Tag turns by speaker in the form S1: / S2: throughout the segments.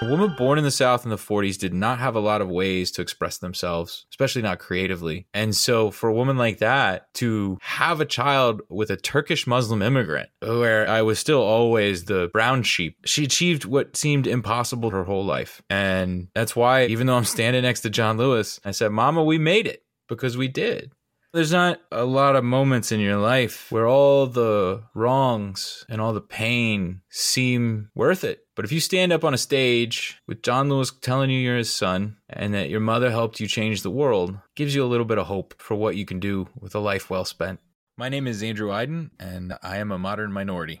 S1: A woman born in the South in the 40s did not have a lot of ways to express themselves, especially not creatively. And so, for a woman like that to have a child with a Turkish Muslim immigrant, where I was still always the brown sheep, she achieved what seemed impossible her whole life. And that's why, even though I'm standing next to John Lewis, I said, Mama, we made it because we did. There's not a lot of moments in your life where all the wrongs and all the pain seem worth it. But if you stand up on a stage with John Lewis telling you you're his son and that your mother helped you change the world, gives you a little bit of hope for what you can do with a life well spent. My name is Andrew Aydin, and I am a modern minority.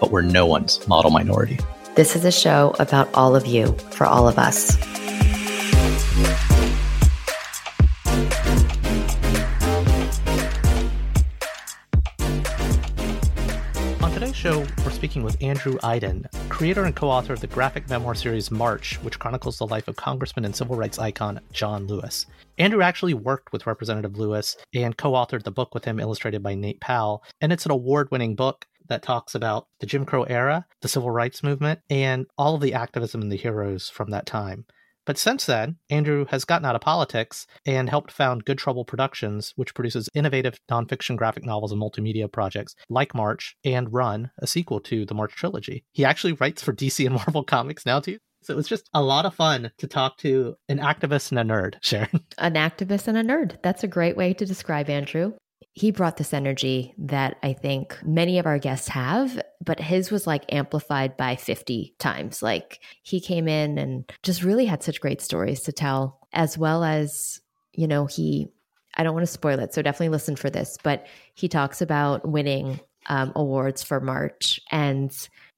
S2: but we're no one's model minority.
S3: This is a show about all of you, for all of us.
S2: On today's show, we're speaking with Andrew Aydin, creator and co author of the graphic memoir series March, which chronicles the life of Congressman and civil rights icon John Lewis. Andrew actually worked with Representative Lewis and co authored the book with him, illustrated by Nate Powell, and it's an award winning book that talks about the Jim Crow era, the civil rights movement, and all of the activism and the heroes from that time. But since then, Andrew has gotten out of politics and helped found Good Trouble Productions, which produces innovative nonfiction graphic novels and multimedia projects like March and Run, a sequel to the March trilogy. He actually writes for DC and Marvel Comics now, too. So it was just a lot of fun to talk to an activist and a nerd, Sharon.
S3: An activist and a nerd. That's a great way to describe Andrew he brought this energy that I think many of our guests have, but his was like amplified by 50 times. Like he came in and just really had such great stories to tell, as well as, you know, he, I don't want to spoil it, so definitely listen for this, but he talks about winning um, awards for March and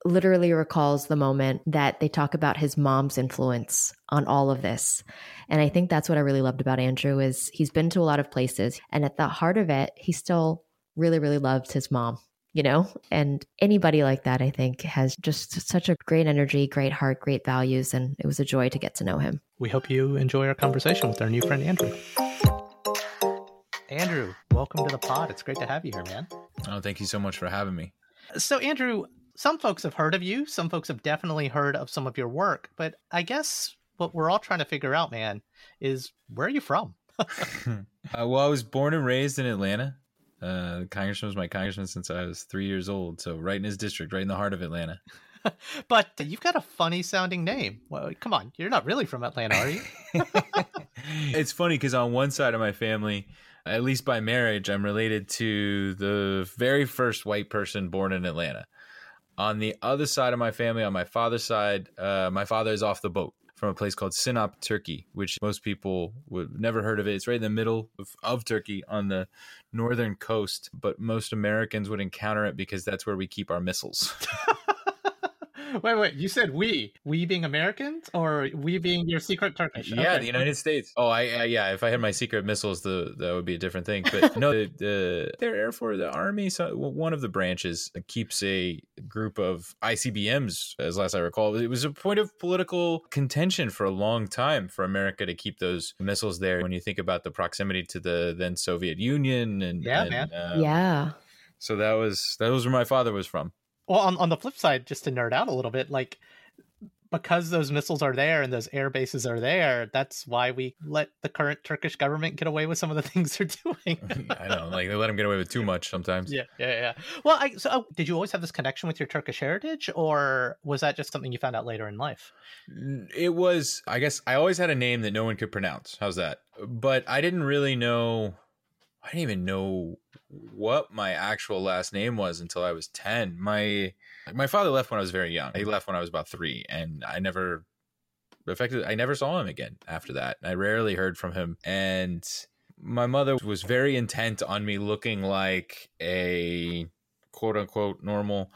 S3: literally recalls the moment that they talk about his mom's influence on all of this. And I think that's what I really loved about Andrew is he's been to a lot of places and at the heart of it, he still really really loved his mom, you know? And anybody like that I think has just such a great energy, great heart, great values and it was a joy to get to know him.
S2: We hope you enjoy our conversation with our new friend Andrew. Andrew, welcome to the pod. It's great to have you here, man.
S1: Oh, thank you so much for having me.
S2: So, Andrew, some folks have heard of you. Some folks have definitely heard of some of your work. But I guess what we're all trying to figure out, man, is where are you from?
S1: uh, well, I was born and raised in Atlanta. Uh, the congressman was my congressman since I was three years old. So, right in his district, right in the heart of Atlanta.
S2: but you've got a funny sounding name. Well, come on, you're not really from Atlanta, are you?
S1: it's funny because on one side of my family, at least by marriage, I'm related to the very first white person born in Atlanta. On the other side of my family, on my father's side, uh, my father is off the boat from a place called Sinop, Turkey, which most people would never heard of it. It's right in the middle of, of Turkey on the northern coast, but most Americans would encounter it because that's where we keep our missiles.
S2: wait, wait. You said we, we being Americans, or we being your secret Turkish?
S1: Yeah, okay. the United States. Oh, I, I, yeah. If I had my secret missiles, the that would be a different thing. But no, the, the their Air Force, the Army, so one of the branches keeps a group of ICBMs, as last I recall. It was a point of political contention for a long time for America to keep those missiles there. When you think about the proximity to the then Soviet Union, and
S2: yeah,
S1: and,
S2: man,
S3: um, yeah.
S1: So that was that was where my father was from.
S2: Well, on, on the flip side, just to nerd out a little bit, like because those missiles are there and those air bases are there, that's why we let the current Turkish government get away with some of the things they're doing.
S1: I know, like they let them get away with too much sometimes.
S2: Yeah, yeah, yeah. Well, I, so oh, did you always have this connection with your Turkish heritage, or was that just something you found out later in life?
S1: It was, I guess, I always had a name that no one could pronounce. How's that? But I didn't really know. I didn't even know what my actual last name was until I was ten. My my father left when I was very young. He left when I was about three, and I never affected. I never saw him again after that. I rarely heard from him, and my mother was very intent on me looking like a quote unquote normal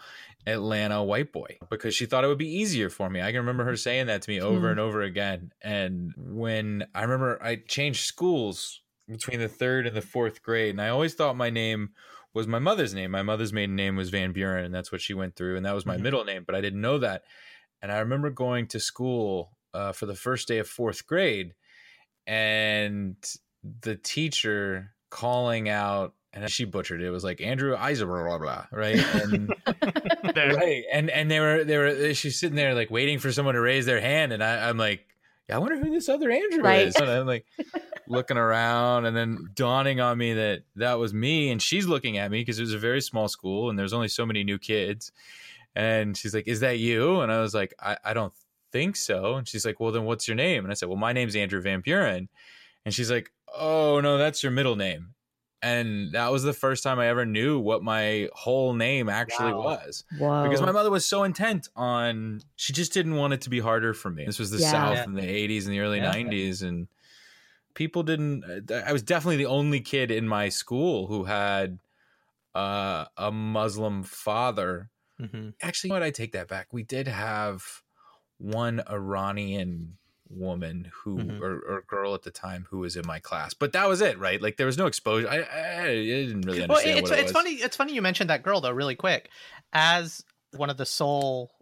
S1: Atlanta white boy because she thought it would be easier for me. I can remember her saying that to me over mm. and over again. And when I remember I changed schools between the third and the fourth grade, and I always thought my name was my mother's name. My mother's maiden name was Van Buren, and that's what she went through, and that was my mm-hmm. middle name. But I didn't know that, and I remember going to school uh, for the first day of fourth grade, and the teacher calling out, and she butchered it. It was like Andrew Eiser, blah, blah, blah, right? And, right, and and they were they were she's sitting there like waiting for someone to raise their hand, and I, I'm like, I wonder who this other Andrew right. is. And I'm like looking around and then dawning on me that that was me. And she's looking at me because it was a very small school and there's only so many new kids. And she's like, Is that you? And I was like, I, I don't think so. And she's like, Well, then what's your name? And I said, Well, my name's Andrew Van Buren. And she's like, Oh, no, that's your middle name and that was the first time I ever knew what my whole name actually wow. was. Whoa. Because my mother was so intent on she just didn't want it to be harder for me. This was the yeah. South yeah. in the 80s and the early yeah. 90s and people didn't I was definitely the only kid in my school who had uh, a Muslim father. Mm-hmm. Actually, what I take that back. We did have one Iranian woman who mm-hmm. or, or, girl at the time who was in my class but that was it right like there was no exposure i, I, I didn't really understand well,
S2: it's,
S1: it
S2: it's funny it's funny you mentioned that girl though really quick as one of the sole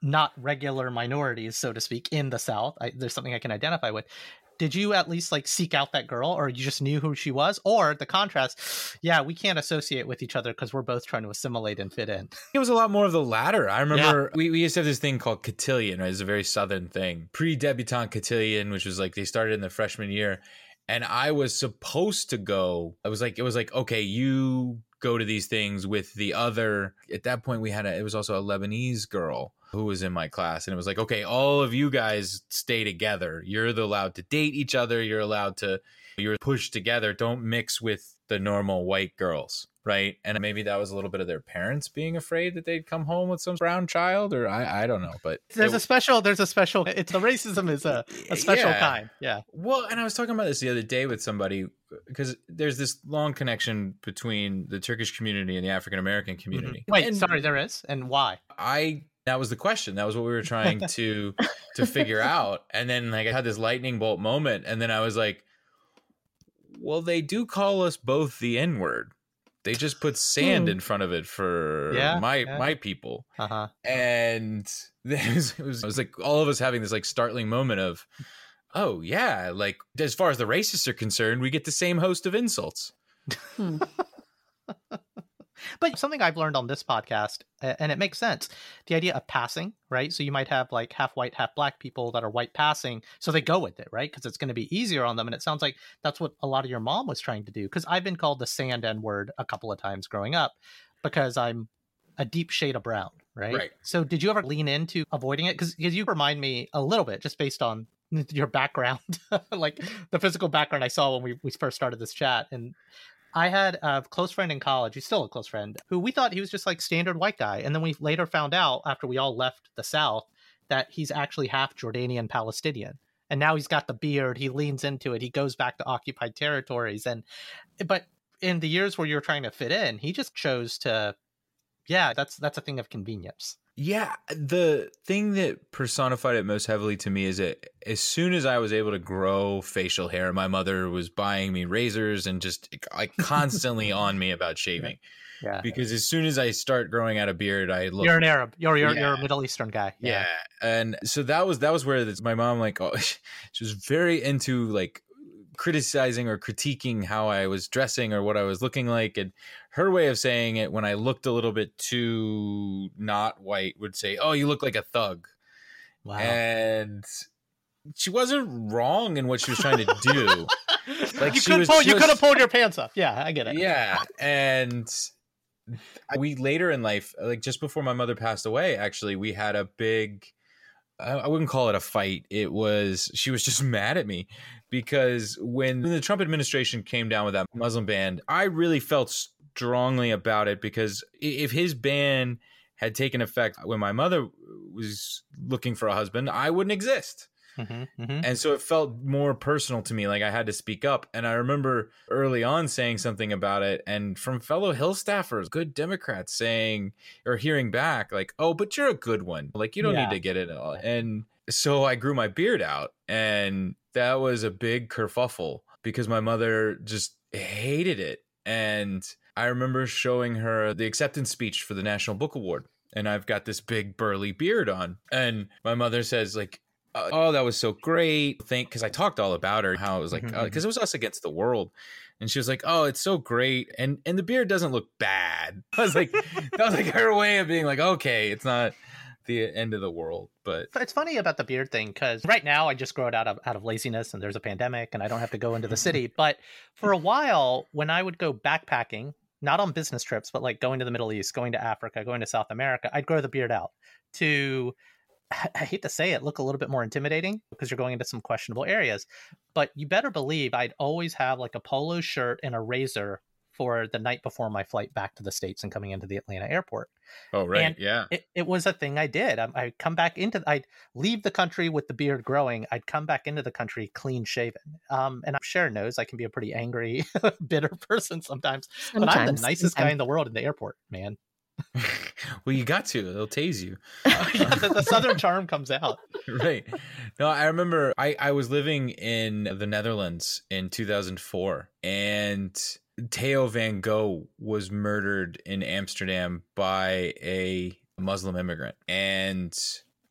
S2: not regular minorities so to speak in the south I, there's something i can identify with did you at least like seek out that girl or you just knew who she was? Or the contrast yeah we can't associate with each other because we're both trying to assimilate and fit in.
S1: It was a lot more of the latter. I remember yeah. we, we used to have this thing called cotillion right? It's a very southern thing. Pre-debutante cotillion which was like they started in the freshman year and i was supposed to go i was like it was like okay you go to these things with the other. At that point we had a it was also a lebanese girl who was in my class and it was like okay all of you guys stay together. You're allowed to date each other. You're allowed to you're pushed together. Don't mix with the normal white girls right? And maybe that was a little bit of their parents being afraid that they'd come home with some brown child or i i don't know but
S2: there's it, a special there's a special it's the racism is a, a special yeah. kind yeah.
S1: Well and i was talking about this the other day with somebody because there's this long connection between the turkish community and the african american mm-hmm. community.
S2: Mm-hmm. wait and sorry there is? And why?
S1: I that was the question that was what we were trying to to figure out and then like i had this lightning bolt moment and then i was like well they do call us both the n word they just put sand hmm. in front of it for yeah, my yeah. my people uh-huh. and it was, it was, it was like all of us having this like startling moment of oh yeah like as far as the racists are concerned we get the same host of insults hmm.
S2: But something I've learned on this podcast, and it makes sense, the idea of passing, right? So you might have like half white, half black people that are white passing, so they go with it, right? Because it's going to be easier on them. And it sounds like that's what a lot of your mom was trying to do. Because I've been called the sand N word a couple of times growing up because I'm a deep shade of brown, right? Right. So did you ever lean into avoiding it? Because you remind me a little bit just based on your background, like the physical background I saw when we, we first started this chat. And I had a close friend in college, he's still a close friend, who we thought he was just like standard white guy. And then we later found out after we all left the South that he's actually half Jordanian Palestinian. And now he's got the beard, he leans into it, he goes back to occupied territories. And but in the years where you're trying to fit in, he just chose to yeah, that's that's a thing of convenience.
S1: Yeah, the thing that personified it most heavily to me is that as soon as I was able to grow facial hair, my mother was buying me razors and just like constantly on me about shaving. Yeah. yeah. Because as soon as I start growing out a beard, I look.
S2: You're an Arab. You're you're, yeah. you're a Middle Eastern guy.
S1: Yeah. yeah. And so that was that was where this, my mom like oh, she was very into like criticizing or critiquing how I was dressing or what I was looking like. And her way of saying it, when I looked a little bit too not white, would say, "Oh, you look like a thug."
S2: Wow.
S1: and she wasn't wrong in what she was trying to do. Like,
S2: you could pull, you could have pulled your pants up. Yeah, I get it.
S1: yeah and we later in life like just before my mother passed away actually we had a big I wouldn't call it a fight. It was she was just mad at me because when the Trump administration came down with that Muslim ban, I really felt strongly about it because if his ban had taken effect when my mother was looking for a husband, I wouldn't exist.
S2: hmm hmm
S1: And so it felt more personal to me, like I had to speak up. And I remember early on saying something about it, and from fellow Hill staffers, good Democrats saying or hearing back, like, oh, but you're a good one. Like, you don't
S2: Yeah.
S1: need to get it. all." And so I grew my beard out, and that was a big kerfuffle because my mother just hated it. And I remember showing her the acceptance speech for the National Book Award. And I've got this big burly beard on. And my mother says, like, uh, oh, that was so great. Thank, because I talked all about her, how it was like,
S2: mm-hmm, uh, mm-hmm.
S1: because it was us against the world, and she was like, oh, it's so great, and and the beard doesn't look bad. I was like, that was like her way of being like, okay, it's not the end of the world, but
S2: It's funny about the beard thing because right now I just grow it out of out of laziness and there's a pandemic and I don't have to go into the city. But for a while, when I would go backpacking, not on business trips, but like going to the Middle East, going to Africa, going to South America, I'd grow the beard out to I hate to say it, look a little bit more intimidating because you're going into some questionable areas. But you better believe I'd always have like a polo shirt and a razor for the night before my flight back to the States and coming into the Atlanta airport
S1: oh right,
S2: And-
S1: yeah,
S2: it, it was a thing I did. I, I'd come back into, I'd leave the country with the beard growing. I'd come back into the country clean shaven. Um, and I'm sure knows I can be a pretty angry, bitter person sometimes, but I'm the
S3: Sometimes,
S2: nicest guy in the world in the airport, man.
S1: well, you got to, they'll tase you.
S2: yeah, the, the Southern charm comes out.
S1: right. No, I remember I, I was living in the Netherlands in 2004 and Theo van Gogh was murdered in Amsterdam by a Muslim immigrant. And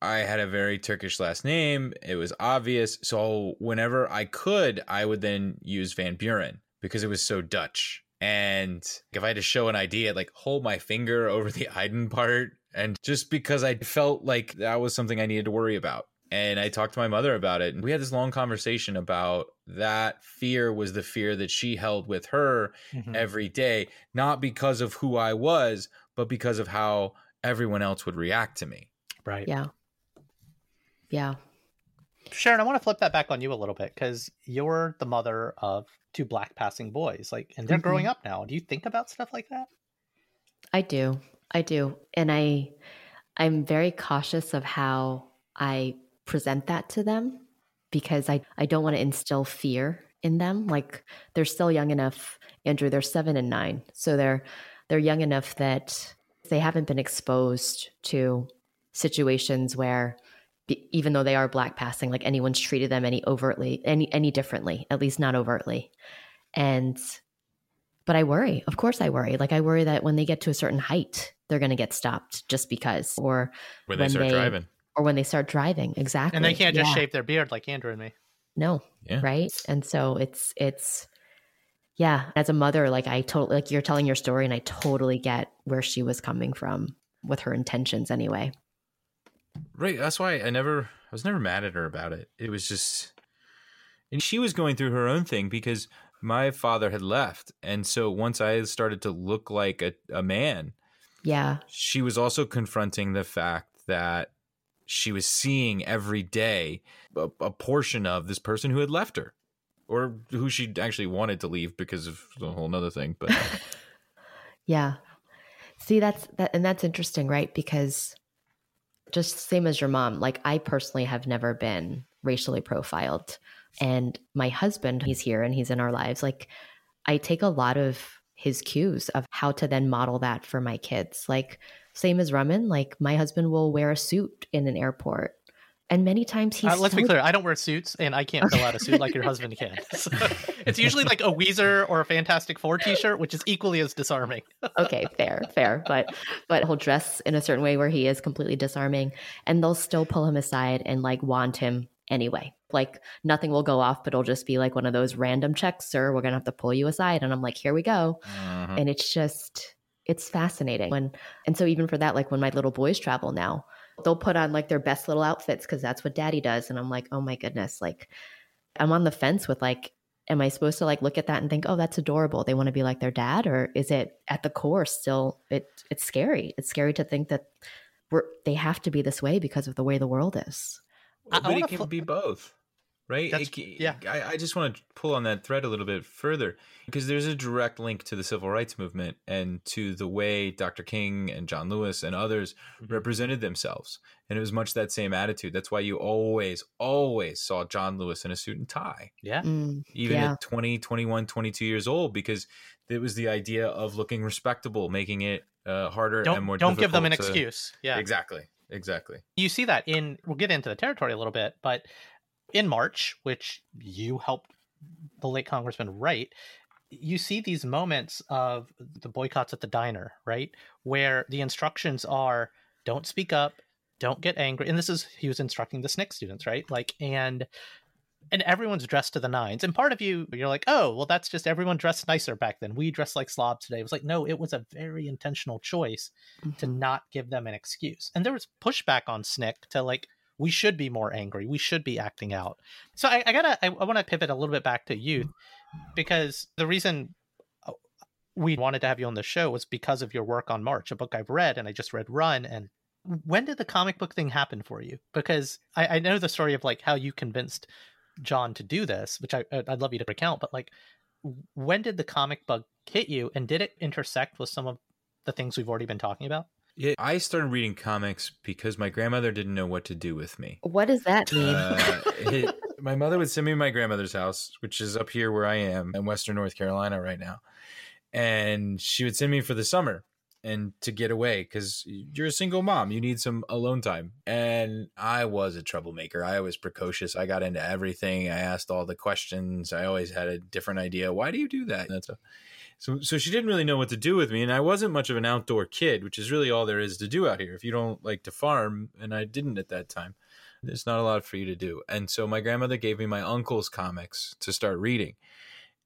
S1: I had a very Turkish last name. It was obvious. So whenever I could, I would then use Van Buren because it was so Dutch. And if I had to show an ID, I'd like hold my finger over the Aydin part. And just because I felt like that was something I needed to worry about. And I talked to my mother about it. And we had this long conversation about that fear was the fear that she held with her
S2: Mhm.
S1: every day, not because of who I was, but because of how everyone else would react to me.
S2: Right.
S3: Yeah. Yeah.
S2: Sharon, I want to flip that back on you a little bit because you're the mother of two black passing boys, like, and they're
S3: Mhm.
S2: growing up now. Do you think about stuff like that?
S3: I do. I do. And I I'm very cautious of how I present that to them because I, I don't want to instill fear in them. Like they're still young enough, Andrew, they're seven and nine. So they're they're young enough that they haven't been exposed to situations where even though they are black passing, like anyone's treated them any overtly any any differently, at least not overtly. And but I worry. Of course, I worry. Like I worry that when they get to a certain height, they're going to get stopped just because, or
S1: When they
S3: When
S1: start
S3: they-
S1: driving.
S3: Or when they start driving. Exactly,
S2: And they can't just
S3: Yeah.
S2: shave their beard like Andrew and me.
S3: No,
S1: Yeah.
S3: right. And so it's it's yeah. As a mother, like I totally like you're telling your story, and I totally get where she was coming from with her intentions. Anyway,
S1: Right. That's why I never, I was never mad at her about it. It was just, and she was going through her own thing because my father had left. And so once I started to look like a, a man,
S3: yeah,
S1: she was also confronting the fact that she was seeing every day a, a portion of this person who had left her or who she actually wanted to leave because of a whole nother thing. But
S3: yeah. See, that's that, and that's interesting, right? Because just same as your mom, like I personally have never been racially profiled. And my husband, he's here and he's in our lives. Like I take a lot of his cues of how to then model that for my kids. Like same as Raman, like my husband will wear a suit in an airport. And many times he's
S2: Uh, let's be clear. I don't wear suits, and I can't fill out a suit like your husband can. So, it's usually like a Weezer or a Fantastic Four T-shirt, which is equally as disarming.
S3: okay, fair, fair. But but he'll dress in a certain way where he is completely disarming, and they'll still pull him aside and like want him anyway. Like nothing will go off, but it'll just be like one of those random checks, sir. We're gonna have to pull you aside, and I'm like, here we go.
S1: Mhm.
S3: And it's just it's fascinating when, and so even for that, like when my little boys travel now, they'll put on like their best little outfits because that's what daddy does. And I'm like, oh my goodness, like I'm on the fence with like, am I supposed to like look at that and think, oh, that's adorable? They want to be like their dad, or is it at the core still? It it's scary. It's scary to think that we're they have to be this way because of the way the world is.
S1: But it can be both right? It-
S2: yeah.
S1: I, I just want to pull on that thread a little bit further because there's a direct link to the civil rights movement and to the way Dr. King and John Lewis and others
S2: Mhm.
S1: represented themselves. And it was much that same attitude. That's why you always, always saw John Lewis in a suit and tie,
S2: Yeah.
S3: Mm,
S1: even
S3: Yeah.
S1: at 20, 21, 22 years old, because it was the idea of looking respectable, making it uh, harder and
S2: Don't
S1: more
S2: don't give them an
S1: to-
S2: excuse. Yeah.
S1: Exactly. Exactly.
S2: you see that in we'll get into the territory a little bit but in march which you helped the late congressman write you see these moments of the boycotts at the diner right? Where the instructions are don't speak up. Don't get angry. And this is he was instructing the SNCC students right? Like and and everyone's dressed to the nines and part of you you're like oh well that's just everyone dressed nicer back then we dress like slobs today it was like no it was a very intentional choice to
S3: mhm.
S2: not give them an excuse. And there was pushback on SNCC to like, we should be more angry. We should be acting out. So I, I gotta, I, I want to pivot a little bit back to youth because the reason uh, we wanted to have you on the show was because of your work on March, a book I've read, and I just read Run. And when did the comic book thing happen for you? Because I, I know the story of like how you convinced John to do this, which I, I'd love you to recount. But like, when did the comic bug hit you, and did it intersect with some of the things we've already been talking about?
S1: Yeah, I started reading comics because my grandmother didn't know what to do with me.
S3: What does that mean?
S1: Uh, it- my mother would send me to my grandmother's house, which is up here where I am in Western North Carolina right now. And she would send me for the summer and to get away because you're a single mom. You need some alone time. And I was a troublemaker. I was precocious. I got into everything. I asked all the questions. I always had a different idea. Why do you do that? That's so, so she didn't really know what to do with me, and I wasn't much of an outdoor kid, which is really all there is to do out here. If you don't like to farm, and I didn't at that time, there's not a lot for you to do. And so my grandmother gave me my uncle's comics to start reading.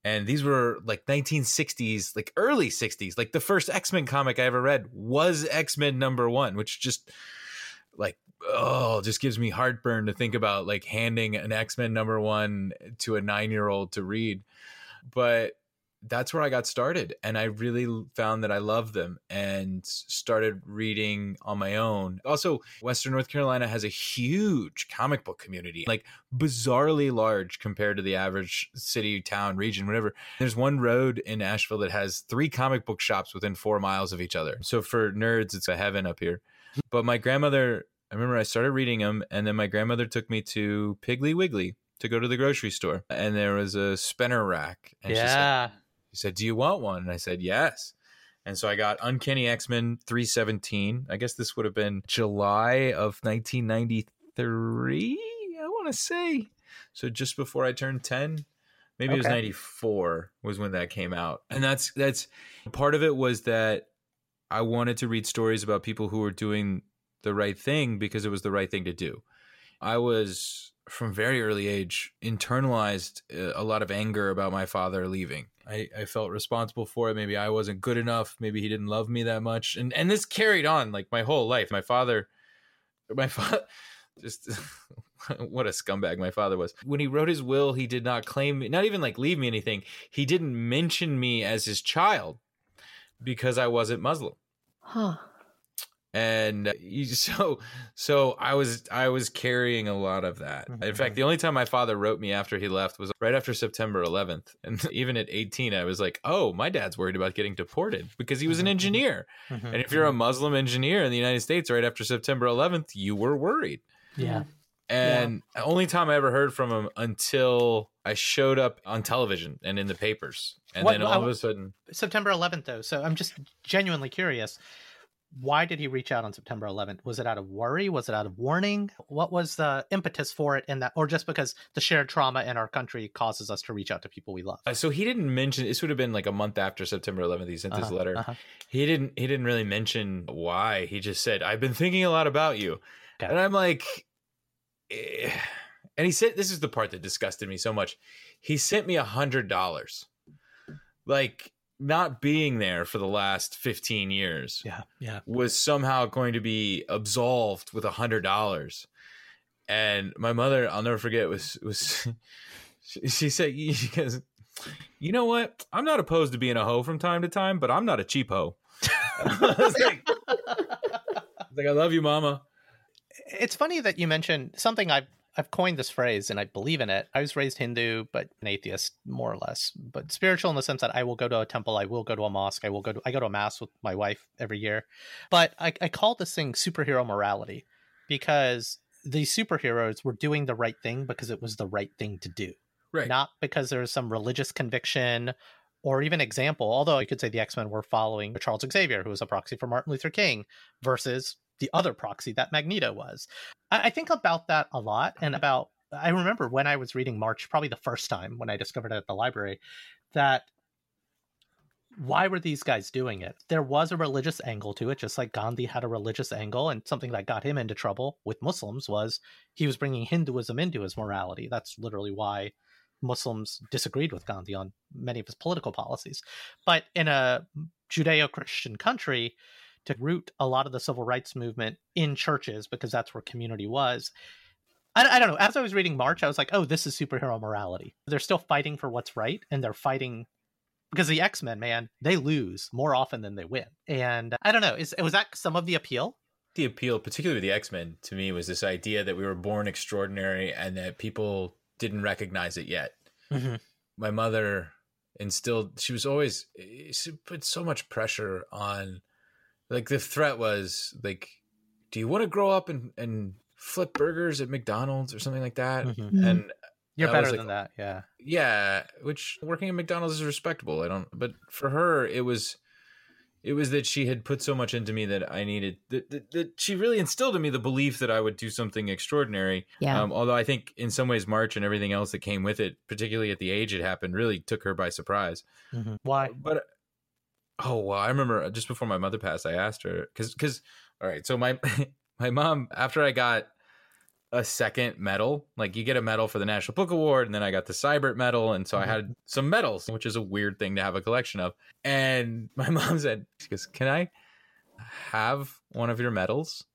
S1: And these were like 1960s, like early 60s. Like the first X Men comic I ever read was X Men number one, which just like, oh, just gives me heartburn to think about like handing an X Men number one to a nine year old to read. But that's where I got started. And I really found that I loved them and started reading on my own. Also, Western North Carolina has a huge comic book community, like bizarrely large compared to the average city, town, region, whatever. There's one road in Asheville that has three comic book shops within four miles of each other. So for nerds, it's a heaven up here. But my grandmother, I remember I started reading them, and then my grandmother took me to Piggly Wiggly to go to the grocery store. And there was a spinner rack. And she said,
S2: yeah.
S1: He said, Do you want one? And I said, Yes. And so I got Uncanny X Men 317. I guess this would have been July of 1993, I want to say. So just before I turned 10. Maybe it was 94 was when that came out. And that's that's part of it was that I wanted to read stories about people who were doing the right thing because it was the right thing to do. I was from very early age internalized uh, a lot of anger about my father leaving. I, I felt responsible for it. Maybe I wasn't good enough. Maybe he didn't love me that much. And and this carried on like my whole life. My father, my father, just what a scumbag my father was. When he wrote his will, he did not claim me, not even like leave me anything. He didn't mention me as his child because I wasn't Muslim
S3: huh.
S1: And uh, so so i was i was carrying a lot of that in fact the only time my father wrote me after he left was right after september 11th and even at 18 i was like oh my dad's worried about getting deported because he was an engineer
S2: Mhm.
S1: and if you're a muslim engineer in the united states right after september 11th you were worried
S2: yeah.
S1: and the only time i ever heard from him until i showed up on television and in the papers and
S2: What-
S1: then all
S2: I-
S1: of a sudden
S2: September 11th, though. So I'm just genuinely curious. Why did he reach out on September 11th? Was it out of worry? Was it out of warning? What was the impetus for it in that, or just because the shared trauma in our country causes us to reach out to people we love?
S1: uh, so he didn't mention this would have been like a month after september 11th he sent this
S2: Uh-huh,
S1: letter
S2: uh-huh.
S1: he didn't he didn't really mention why he just said i've been thinking a lot about you
S2: Okay.
S1: and i'm like eh. and he said this is the part that disgusted me so much he sent me a hundred dollars like not being there for the last 15 years
S2: Yeah, yeah.
S1: was somehow going to be absolved with a hundred dollars. And my mother, I'll never forget, was was she, she said she goes, you know what? I'm not opposed to being a hoe from time to time, but I'm not a cheap hoe. I was like, I was like, I love you, mama.
S2: It's funny that you mentioned something I've I've coined this phrase and I believe in it. I was raised Hindu, but an atheist more or less, but spiritual in the sense that I will go to a temple, I will go to a mosque, I will go to I go to a mass with my wife every year. But I, I call this thing superhero morality because these superheroes were doing the right thing because it was the right thing to do.
S1: Right.
S2: Not because there was some religious conviction or even example, although you could say the X-Men were following Charles Xavier, who was a proxy for Martin Luther King, versus the other proxy that Magneto was. I, I think about that a lot and about I remember when I was reading March, probably the first time when I discovered it at the library, that why were these guys doing it? There was a religious angle to it, just like Gandhi had a religious angle, and something that got him into trouble with Muslims was he was bringing Hinduism into his morality. That's literally why Muslims disagreed with Gandhi on many of his political policies. But in a Judeo Christian country, to root a lot of the civil rights movement in churches because that's where community was. I, I, don't know. As I was reading March, I was like, oh, this is superhero morality. They're still fighting for what's right, and they're fighting because the X Men, man, they lose more often than they win. And I don't know. Is was that some of the appeal?
S1: The appeal, particularly with the X Men, to me was this idea that we were born extraordinary and that people didn't recognize it yet.
S2: Mm-hmm.
S1: My mother instilled; she was always she put so much pressure on like the threat was like, do you want to grow up and and flip burgers at McDonald's or something like that?
S2: Mm-hmm.
S1: And
S2: you're
S1: I
S2: better
S1: like,
S2: than that, yeah.
S1: yeah, which working at McDonald's is respectable. I don't, but for her, it was, it was that she had put so much into me that I needed that, that, that she really instilled in me the belief that I would do something extraordinary.
S3: Yeah.
S1: Um, although I think in some ways March and everything else that came with it, particularly at the age it happened, really took her by surprise.
S2: Mm-hmm. Why?
S1: But oh well, I remember uh, just before my mother passed, I asked her because because all right, so my my mom after I got a second medal. Like you get a medal for the National Book Award, and then I got the Sibert medal, and so I mm-hmm. had some medals, which is a weird thing to have a collection of. And my mom said, "She goes, can I have one of your medals?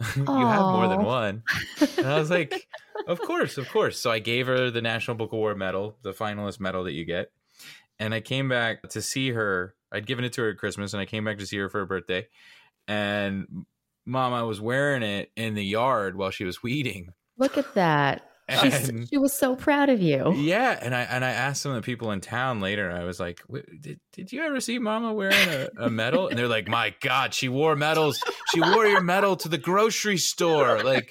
S1: you have more than one." And I was like, "Of course, of course." So I gave her the National Book Award medal, the finalist medal that you get, and I came back to see her. I'd given it to her at Christmas, and I came back to see her for her birthday, and mom, I was wearing it in the yard while she was weeding.
S3: Look at that.
S1: And
S3: she was so proud of you.
S1: yeah, and I and I asked some of the people in town later. I was like, "Wait, "Did did you ever see Mama wearing a, a medal?" And they're like, "My God, she wore medals. She wore your medal to the grocery store. Like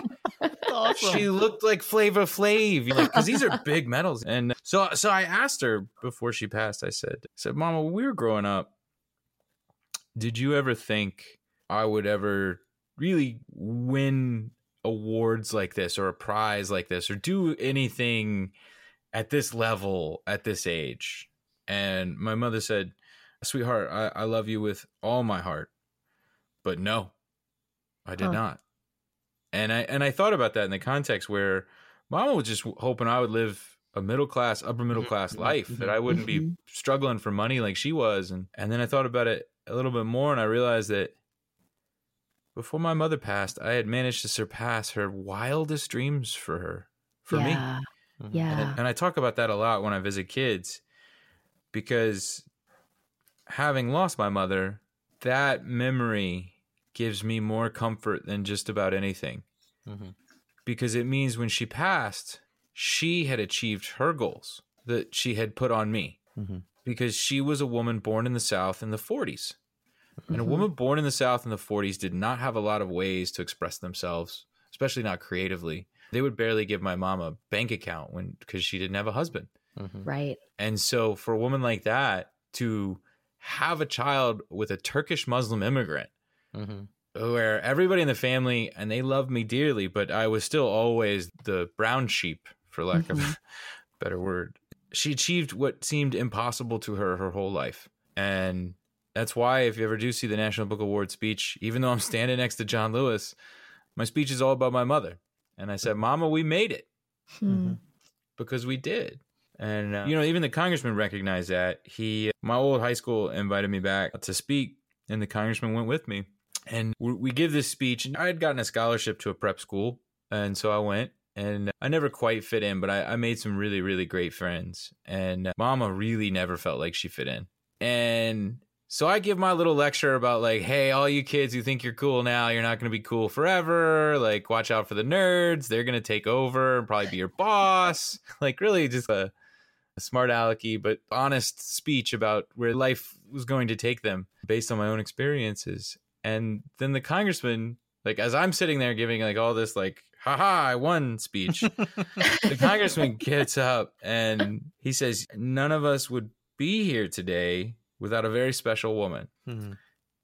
S1: she looked like Flavor Flav, like because these are big medals." And so so I asked her before she passed. I said, I "said Mama, when we were growing up, did you ever think I would ever really win awards like this or a prize like this or do anything at this level at this age. And my mother said sweetheart i, I love you with all my heart. But no i did
S3: Huh.
S1: not. And i and i thought about that in the context where mama was just hoping i would live a middle class upper middle mm-hmm, class mm-hmm, life that mm-hmm, i wouldn't be struggling for money like she was. And and then i thought about it a little bit more and i realized that before my mother passed, I had managed to surpass her wildest dreams for her, for me.
S3: yeah.
S2: Mm-hmm.
S3: Yeah.
S1: And, and I talk about that a lot when I visit kids because having lost my mother, that memory gives me more comfort than just about anything
S2: Mhm.
S1: because it means when she passed, she had achieved her goals that she had put on me
S2: Mhm.
S1: because she was a woman born in the South in the 40s. And a
S3: Mhm.
S1: woman born in the South in the 40s did not have a lot of ways to express themselves, especially not creatively. They would barely give my mom a bank account when because she didn't have a husband.
S2: Mhm.
S3: Right.
S1: And so for a woman like that to have a child with a Turkish Muslim immigrant
S2: Mhm.
S1: where everybody in the family and they loved me dearly, but I was still always the brown sheep, for lack of a better word. She achieved what seemed impossible to her her whole life. And that's why if you ever do see the National Book Award speech, even though I'm standing next to John Lewis, my speech is all about my mother. And I said, Mama, we made it
S3: Hmm.
S1: because we did. And uh, you know, even the congressman recognized that. He, my old high school, invited me back to speak, and the congressman went with me. And we, we give this speech. And I had gotten a scholarship to a prep school, and so I went. And I never quite fit in, but I, I made some really, really great friends. And uh, Mama really never felt like she fit in. And so I give my little lecture about like, hey, all you kids who think you're cool now, you're not going to be cool forever. Like, watch out for the nerds; they're going to take over and probably be your boss. like, really, just a, a smart alecky but honest speech about where life was going to take them based on my own experiences. And then the congressman, like, as I'm sitting there giving like all this like, haha, I won speech, the congressman gets up and he says, none of us would be here today without a very special woman.
S2: Mhm.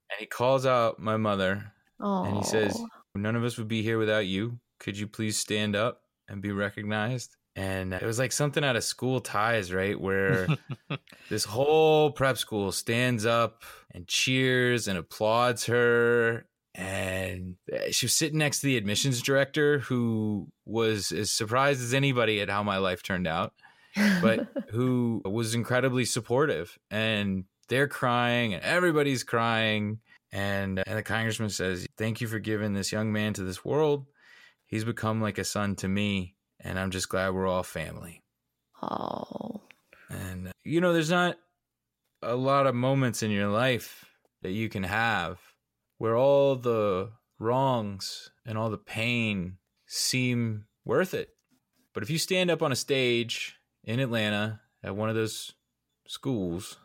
S1: And he calls out my mother
S3: Oh,
S1: and he says, None of us would be here without you. Could you please stand up and be recognized? And it was like something out of school ties, right? Where this whole prep school stands up and cheers and applauds her. And she was sitting next to the admissions director, who was as surprised as anybody at how my life turned out but who was incredibly supportive and they're crying and everybody's crying. And and the congressman says thank you for giving this young man to this world. He's become like a son to me and i'm just glad we're all family.
S3: Oh,
S1: and uh, you know there's not a lot of moments in your life that you can have where all the wrongs and all the pain seem worth it. But if you stand up on a stage in Atlanta at one of those schools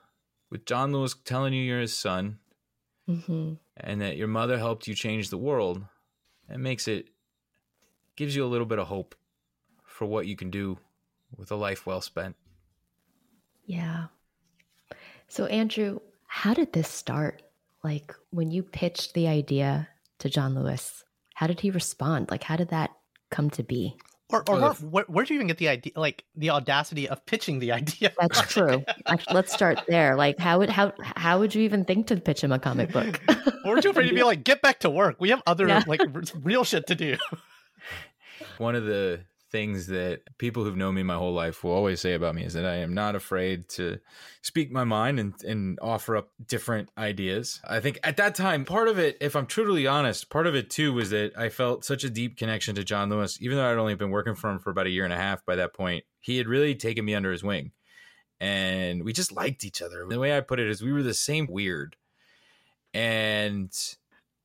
S1: with John Lewis telling you you're his son
S3: hmm
S1: and that your mother helped you change the world, it makes it gives you a little bit of hope for what you can do with a life well spent.
S3: yeah. So, Andrew, how did this start? Like, when you pitched the idea to John Lewis, how did he respond? Like, how did that come to be?
S2: Or, or
S1: Oh,
S2: where, where'd you even get the idea, like the audacity of pitching the idea?
S3: That's true. Actually, let's start there. Like, how would how how would you even think to pitch him a comic book?
S2: Weren't you afraid to be like, get back to work? We have other
S3: Yeah.
S2: like r- real shit to do.
S1: One of the things that people who've known me my whole life will always say about me is that I am not afraid to speak my mind and, and offer up different ideas. I think at that time, part of it, if I'm truly honest, part of it too was that I felt such a deep connection to John Lewis, even though I'd only been working for him for about a year and a half by that point. He had really taken me under his wing and we just liked each other. The way I put it is we were the same weird. And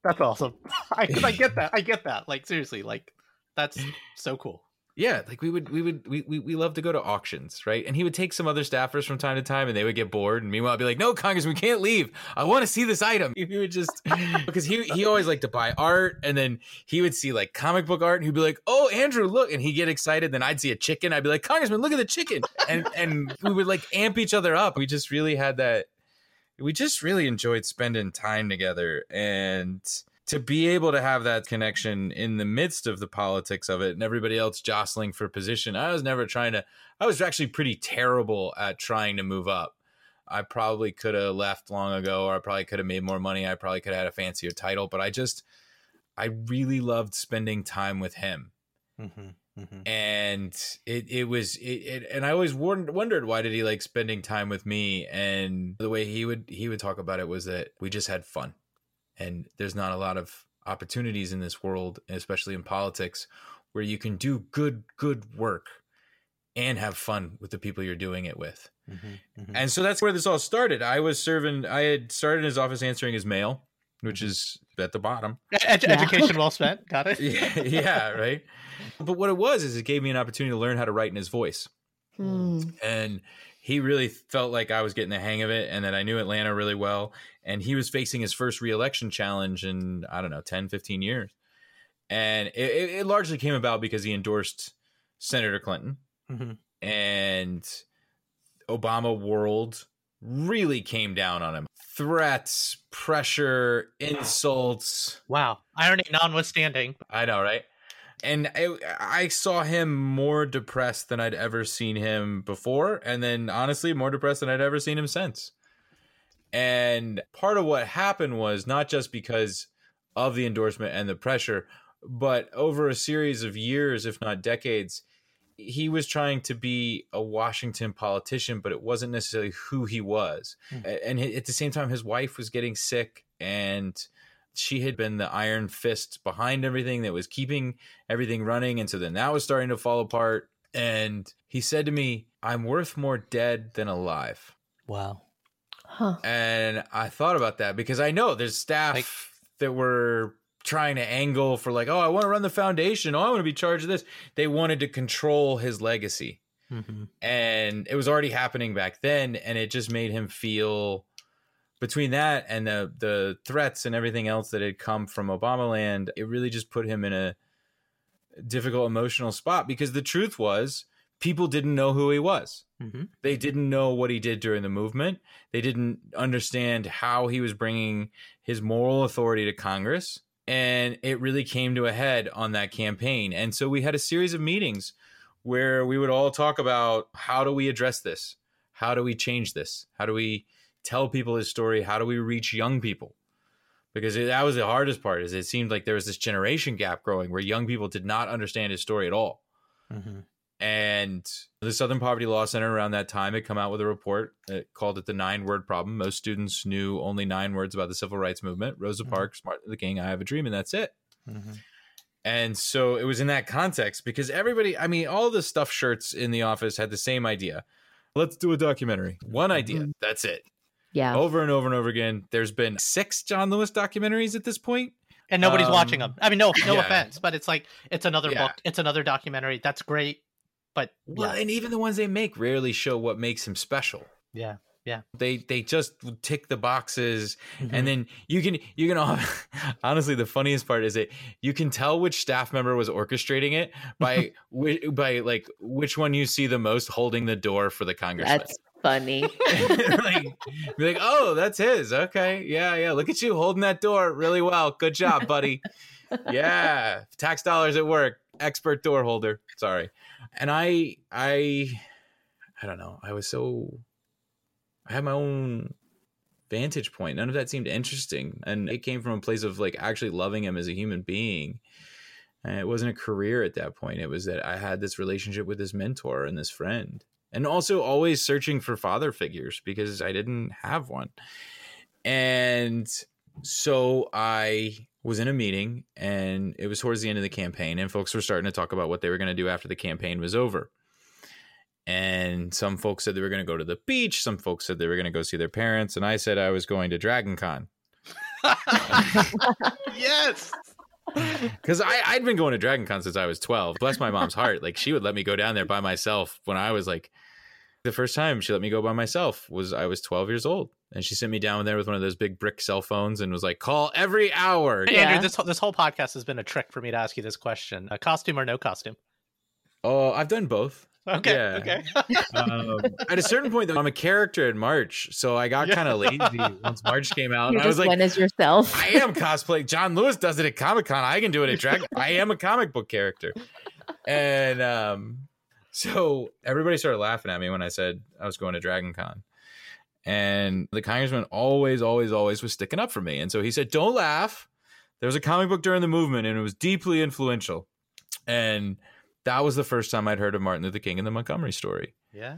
S2: That's awesome. I, I get that. I get that. Like seriously, like that's so cool.
S1: Yeah, like we would we would we we, we love to go to auctions, right? And he would take some other staffers from time to time and they would get bored and meanwhile I'd be like, No, Congressman, we can't leave. I want to see this item. He would just because he he always liked to buy art and then he would see like comic book art and he'd be like, Oh, Andrew, look, and he'd get excited. Then I'd see a chicken. I'd be like, Congressman, look at the chicken. And and we would like amp each other up. We just really had that we just really enjoyed spending time together and to be able to have that connection in the midst of the politics of it and everybody else jostling for position i was never trying to i was actually pretty terrible at trying to move up. I probably could have left long ago or i probably could have made more money. I probably could have had a fancier title but i just i really loved spending time with him.
S2: Mm-hmm, mm-hmm.
S1: and it it was it, it and I always wondered, wondered why did he like spending time with me? And the way he would he would talk about it was that we just had fun and there's not a lot of opportunities in this world especially in politics where you can do good good work and have fun with the people you're doing it with
S2: Mm-hmm, mm-hmm.
S1: and so that's where this all started I was serving I had started in his office answering his mail which is at the bottom
S2: Ed-
S3: Yeah.
S2: education well spent. Got it.
S1: yeah, yeah right but what it was is it gave me an opportunity to learn how to write in his voice
S3: Hmm.
S1: and he really felt like I was getting the hang of it and that I knew Atlanta really well and he was facing his first reelection challenge in I don't know 10 15 years and it, it, largely came about because he endorsed Senator Clinton
S2: Mm-hmm.
S1: and Obama world really came down on him threats pressure insults
S2: Wow. Irony notwithstanding.
S1: I know, right? And I, I saw him more depressed than I'd ever seen him before, and then honestly, more depressed than I'd ever seen him since. And part of what happened was not just because of the endorsement and the pressure, but over a series of years, if not decades, he was trying to be a Washington politician, but it wasn't necessarily who he was.
S2: Hmm.
S1: And at the same time, his wife was getting sick and she had been the iron fist behind everything that was keeping everything running. And so then that was starting to fall apart. And he said to me, I'm worth more dead than alive.
S2: Wow.
S3: Huh.
S1: And I thought about that because I know there's staff
S2: Like-
S1: that were trying to angle for like, oh, I want to run the foundation. Oh, I want to be charged of this. They wanted to control his legacy.
S2: hmm
S1: And it was already happening back then. And it just made him feel between that and the the threats and everything else that had come from Obama land, it really just put him in a difficult emotional spot because the truth was people didn't know who he was
S2: hmm
S1: they didn't know what he did during the movement. They didn't understand how he was bringing his moral authority to Congress. And it really came to a head on that campaign. And so we had a series of meetings where we would all talk about how do we address this? How do we change this? How do we tell people his story? How do we reach young people? Because it, that was the hardest part is it seemed like there was this generation gap growing where young people did not understand his story at all
S2: hmm
S1: and the Southern Poverty Law Center around that time had come out with a report that called it the nine word problem. Most students knew only nine words about the civil rights movement Rosa
S2: Mhm.
S1: Parks, Martin Luther King, I have a dream, and that's it.
S2: hmm
S1: And so it was in that context because everybody, I mean, all the stuff shirts in the office had the same idea. Let's do a documentary. One idea.
S3: Mhm.
S1: That's it.
S3: Yeah.
S1: Over and over and over again. There's been six John Lewis documentaries at this point.
S2: And nobody's
S1: Um,
S2: watching them. I mean, no, no
S1: yeah.
S2: offense, but it's like it's another
S1: Yeah.
S2: book, it's another documentary. That's great, but
S1: Well,
S2: yeah,
S1: and even the ones they make rarely show what makes him special.
S2: yeah,
S1: They they just tick the boxes
S2: Mhm.
S1: and then you can you can all honestly the funniest part is that you can tell which staff member was orchestrating it by by like which one you see the most holding the door for the congressman.
S3: That's funny.
S1: like like oh that's his. Okay. Yeah yeah. Look at you holding that door really well. Good job buddy. Yeah. Tax dollars at work. Expert door holder. Sorry. And i i i don't know. I was so i had my own vantage point. None of that seemed interesting. And it came from a place of like actually loving him as a human being. And it wasn't a career at that point. It was that i had this relationship with this mentor and this friend. And also always searching for father figures because i didn't have one. And so I was in a meeting and it was towards the end of the campaign and folks were starting to talk about what they were going to do after the campaign was over. And some folks said they were going to go to the beach, some folks said they were going to go see their parents and I said I was going to Dragon Con.
S2: yes.
S1: Cuz I I'd been going to Dragon Con since I was 12. Bless my mom's heart, like she would let me go down there by myself when I was like the first time she let me go by myself was I was 12 years old and she sent me down there with one of those big brick cell phones and was like call every hour
S3: Yeah.
S2: Andrew, this this whole podcast has been a trick for me to ask you this question: a costume or no costume?
S1: Oh, I've done both.
S2: Okay,
S1: Yeah.
S2: okay.
S1: Um, at a certain point, though, I'm a character in March, so I got
S2: Yeah.
S1: kind of lazy once March came out.
S3: you
S1: And I was
S3: just
S1: like,
S3: went as yourself.
S1: I am cosplay. John Lewis does it at Comic Con. I can do it at Drag. I am a comic book character, and um, so everybody started laughing at me when I said I was going to Dragon Con. And the congressman always, always, always was sticking up for me. And so he said, Don't laugh. There was a comic book during the movement, and it was deeply influential. And that was the first time I'd heard of Martin Luther King and the Montgomery story
S2: yeah.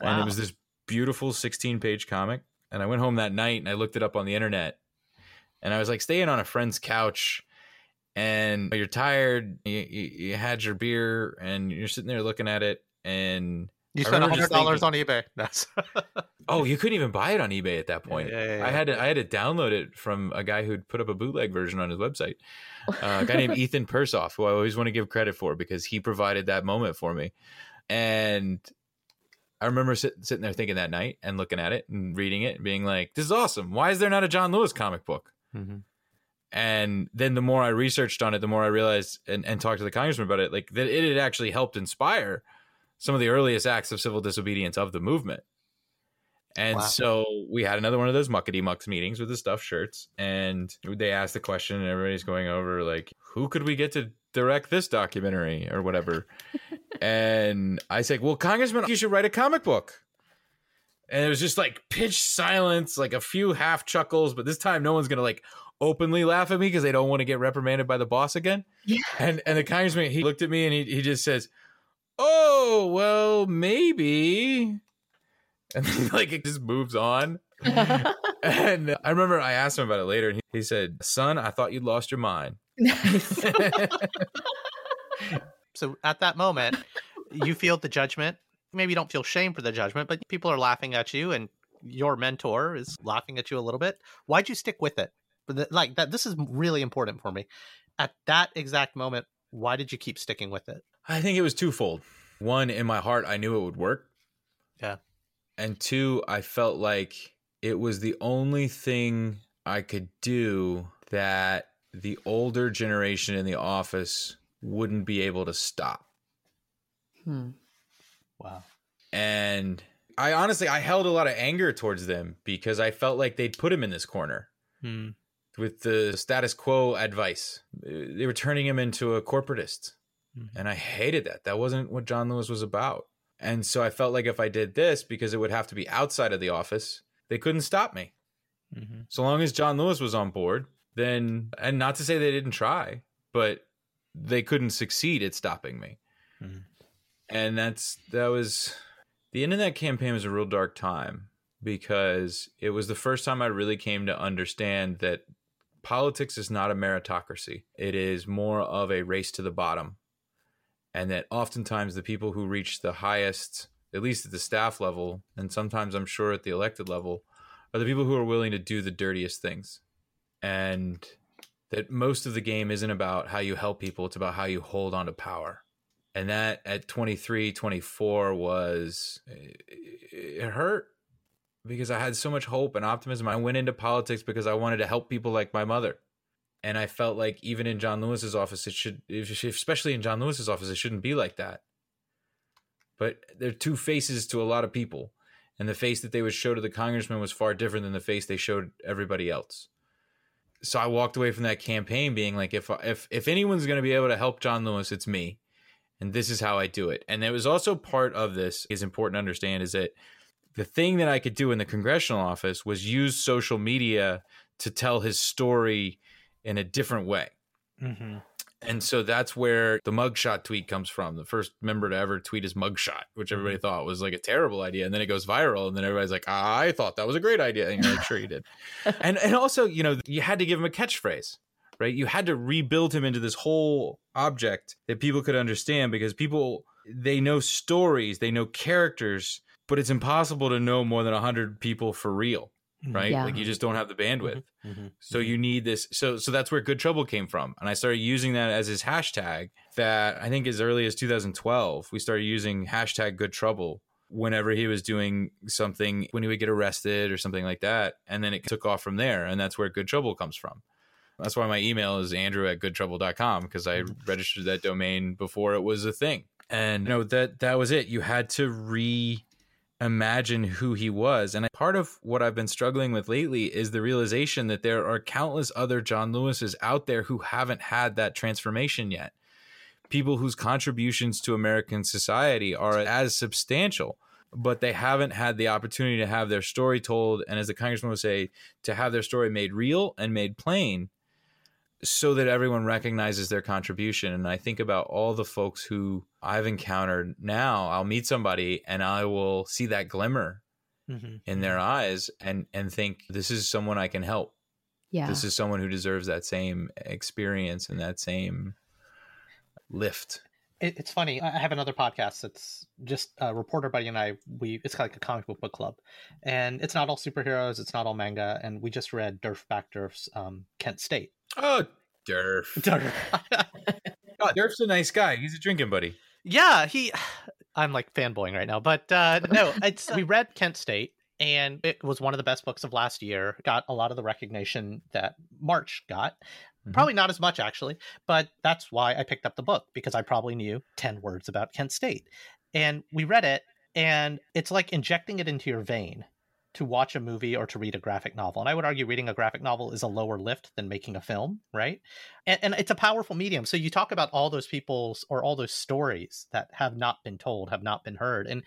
S1: and it was this beautiful 16 page comic and i went home that night and i looked it up on the internet and i was like staying on a friend's couch and you're tired you, you, you had your beer and you're sitting there looking at it and
S2: You spent hundred dollars on eBay. That's
S1: oh you couldn't even buy it on ebay at that point
S2: Yeah, yeah, yeah.
S1: i had to i had to download it from a guy who'd put up a bootleg version on his website uh, a guy named ethan persoff who i always want to give credit for because he provided that moment for me and I remember sit, sitting there thinking that night and looking at it and reading it and being like, "This is awesome. Why is there not a John Lewis comic book?"
S2: Mhm.
S1: And then the more I researched on it, the more I realized and, and talked to the congressman about it, like that it had actually helped inspire some of the earliest acts of civil disobedience of the movement. And
S2: Wow.
S1: so we had another one of those muckety mucks meetings with the stuffed shirts, and they asked the question, and everybody's going over like, "Who could we get to direct this documentary or whatever?" and I said, "Well, Congressman, you should write a comic book." And it was just like pitch silence, like a few half chuckles, but this time no one's gonna like openly laugh at me because they don't want to get reprimanded by the boss again.
S3: Yeah.
S1: And and the congressman he looked at me and he he just says, oh well maybe and then like it just moves on and i remember i asked him about it later and he, he said son i thought you'd lost your mind
S3: nice.
S2: So at that moment, you feel the judgment. Maybe you don't feel shame for the judgment, but people are laughing at you, and your mentor is laughing at you a little bit. Why'd you stick with it? But the- Like that, this is really important for me. At that exact moment, why did you keep sticking with it?
S1: I think it was twofold one in my heart i knew it would work
S2: Yeah.
S1: and two i felt like it was the only thing i could do that the older generation in the office wouldn't be able to stop
S3: Hmm.
S2: Wow.
S1: and I honestly I held a lot of anger towards them because I felt like they'd put him in this corner
S2: Hmm.
S1: with the status quo advice. They were turning him into a corporatist,
S2: Mhm.
S1: and I hated that. That wasn't what John Lewis was about. And so I felt like if I did this, because it would have to be outside of the office, they couldn't stop me.
S2: hmm
S1: So long as John Lewis was on board, then and not to say they didn't try, but they couldn't succeed at stopping me.
S2: Mhm.
S1: And that's that was the end of that campaign was a real dark time because it was the first time I really came to understand that politics is not a meritocracy. It is more of a race to the bottom. And that oftentimes the people who reach the highest, at least at the staff level, and sometimes I'm sure at the elected level, are the people who are willing to do the dirtiest things. And that most of the game isn't about how you help people, it's about how you hold on to power. And that at 23, 24 was, it hurt because I had so much hope and optimism. I went into politics because I wanted to help people like my mother. And I felt like even in John Lewis's office, it should, especially in John Lewis's office, it shouldn't be like that. But there are two faces to a lot of people and the face that they would show to the congressman was far different than the face they showed everybody else. So I walked away from that campaign being like, if if if anyone's going to be able to help John Lewis, it's me, and this is how I do it. And there was also part of this is important to understand is that the thing that I could do in the congressional office was use social media to tell his story in a different way.
S2: hmm
S1: And so that's where the mugshot tweet comes from. The first member to ever tweet his mugshot, which everybody thought was like a terrible idea. And then it goes viral. And then everybody's like, I thought that was a great idea. And you're like, sure you did. and and also, you know, you had to give him a catchphrase, right? You had to rebuild him into this whole object that people could understand because people they know stories, they know characters, but it's impossible to know more than 100 people for real, Mm-hmm. right?
S3: Yeah.
S1: Like you just don't have the bandwidth.
S2: hmm
S1: So you mm-hmm. need this. So so that's where Good Trouble came from, and I started using that as his hashtag. That I think as early as 2012, we started using hashtag Good Trouble whenever he was doing something when he would get arrested or something like that, and then it took off from there, and that's where Good Trouble comes from. That's why my email is andrew at goodtrouble.com because I registered that domain before it was a thing. And you know that that was it. You had to reimagine who he was. And part of what I've been struggling with lately is the realization that there are countless other John Lewises out there who haven't had that transformation yet. People whose contributions to American society are as substantial, but they haven't had the opportunity to have their story told. And as the congressman would say, to have their story made real and made plain so that everyone recognizes their contribution. And I think about all the folks who I've encountered now. I'll meet somebody and I will see that glimmer
S2: hmm
S1: in their eyes and and think this is someone I can help.
S3: Yeah.
S1: This is someone who deserves that same experience and that same lift.
S2: It, it's funny. I I have another podcast that's just a reporter buddy and I. We it's kind of like a comic book book club, and it's not all superheroes. It's not all manga. And we just read Derf Backderf's um, Kent State.
S1: Oh, Derf.
S2: Derf.
S1: Oh, Derf's a nice guy. He's a drinking buddy.
S2: yeah, he. I'm like fanboying right now, but uh, no, it's we read Kent State. And it was one of the best books of last year. Got a lot of the recognition that March got.
S1: Mhm.
S2: Probably not as much, actually, but that's why I picked up the book because I probably knew 10 words about Kent State. And we read it, and it's like injecting it into your vein to watch a movie or to read a graphic novel. And I would argue reading a graphic novel is a lower lift than making a film, right? And, and it's a powerful medium. So you talk about all those people's or all those stories that have not been told, have not been heard. And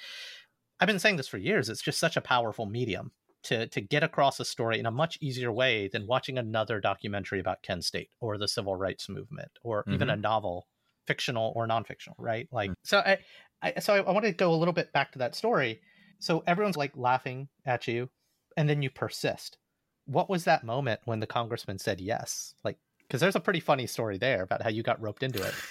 S2: I've been saying this for years. It's just such a powerful medium to to get across a story in a much easier way than watching another documentary about Kent State or the civil rights movement or even a mm-hmm. novel, fictional or non-fictional, right? Like mm. so I I, so I, I want to go a little bit back to that story. So everyone's like laughing at you, and then you persist. What was that moment when the congressman said yes? Like, because there's a pretty funny story there about how you got roped into it.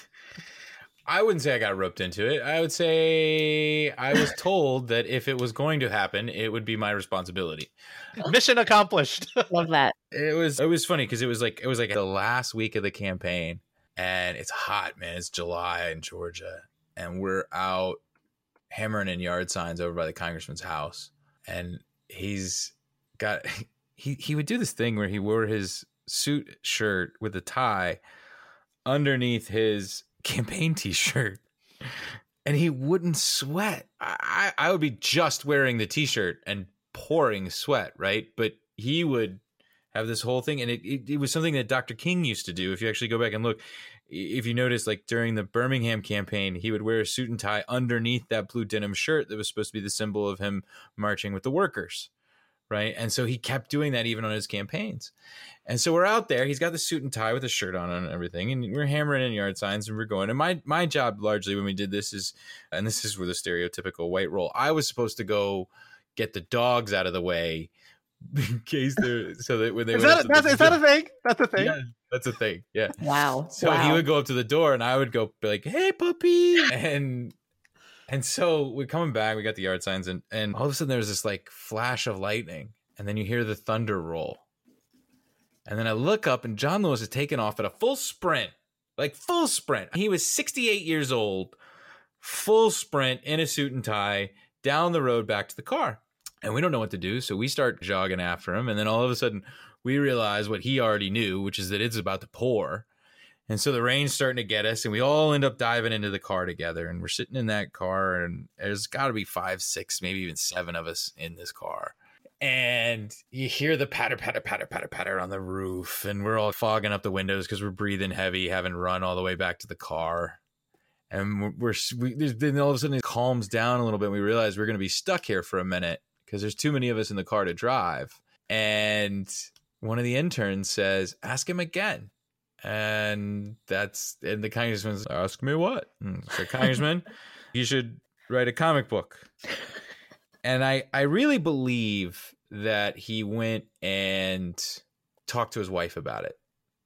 S1: I wouldn't say I got roped into it. I would say I was told that if it was going to happen, it would be my responsibility.
S2: Mission accomplished.
S3: Love that.
S1: It was it was funny because it was like it was like the last week of the campaign, and it's hot, man. It's July in Georgia, and we're out hammering in yard signs over by the congressman's house, and he's got he he would do this thing where he wore his suit shirt with a tie underneath his campaign t-shirt. And he wouldn't sweat. I, I would be just wearing the t-shirt and pouring sweat right? But he would have this whole thing. And it, it, it was something that dr king used to do. If you actually go back and look if you notice like during the birmingham campaign he would wear a suit and tie underneath that blue denim shirt that was supposed to be the symbol of him marching with the workers right and so he kept doing that even on his campaigns and so we're out there. He's got the suit and tie with a shirt on and everything, and we're hammering in yard signs and we're going. And my my job largely when we did this is, and this is where the stereotypical white role. I was supposed to go get the dogs out of the way in case they're so that when they
S2: is, that,
S1: the,
S2: that's, is that a thing? That's a thing.
S1: Yeah, that's a thing. Yeah.
S3: Wow.
S1: So
S3: wow.
S1: he would go up to the door, and I would go be like, "Hey, puppy," and and so we're coming back. We got the yard signs, and and all of a sudden there's this like flash of lightning, and then you hear the thunder roll and then I look up and John Lewis is taking off at a full sprint, like full sprint. He was 68 years old, full sprint in a suit and tie down the road back to the car. And we don't know what to do. So we start jogging after him. And then all of a sudden, we realize what he already knew, which is that it's about to pour. And so the rain's starting to get us, and we all end up diving into the car together. And we're sitting in that car, and there's got to be five, six, maybe even seven of us in this car and you hear the patter, patter, patter, patter, patter on the roof, and we're all fogging up the windows because we're breathing heavy, having run all the way back to the car. And we're, we, then all of a sudden it calms down a little bit. And we realize we're going to be stuck here for a minute because there's too many of us in the car to drive. And one of the interns says, "Ask him again." And that's and the congressman's ask me what? So congressman, you should write a comic book and I I really believe that he went and talked to his wife about it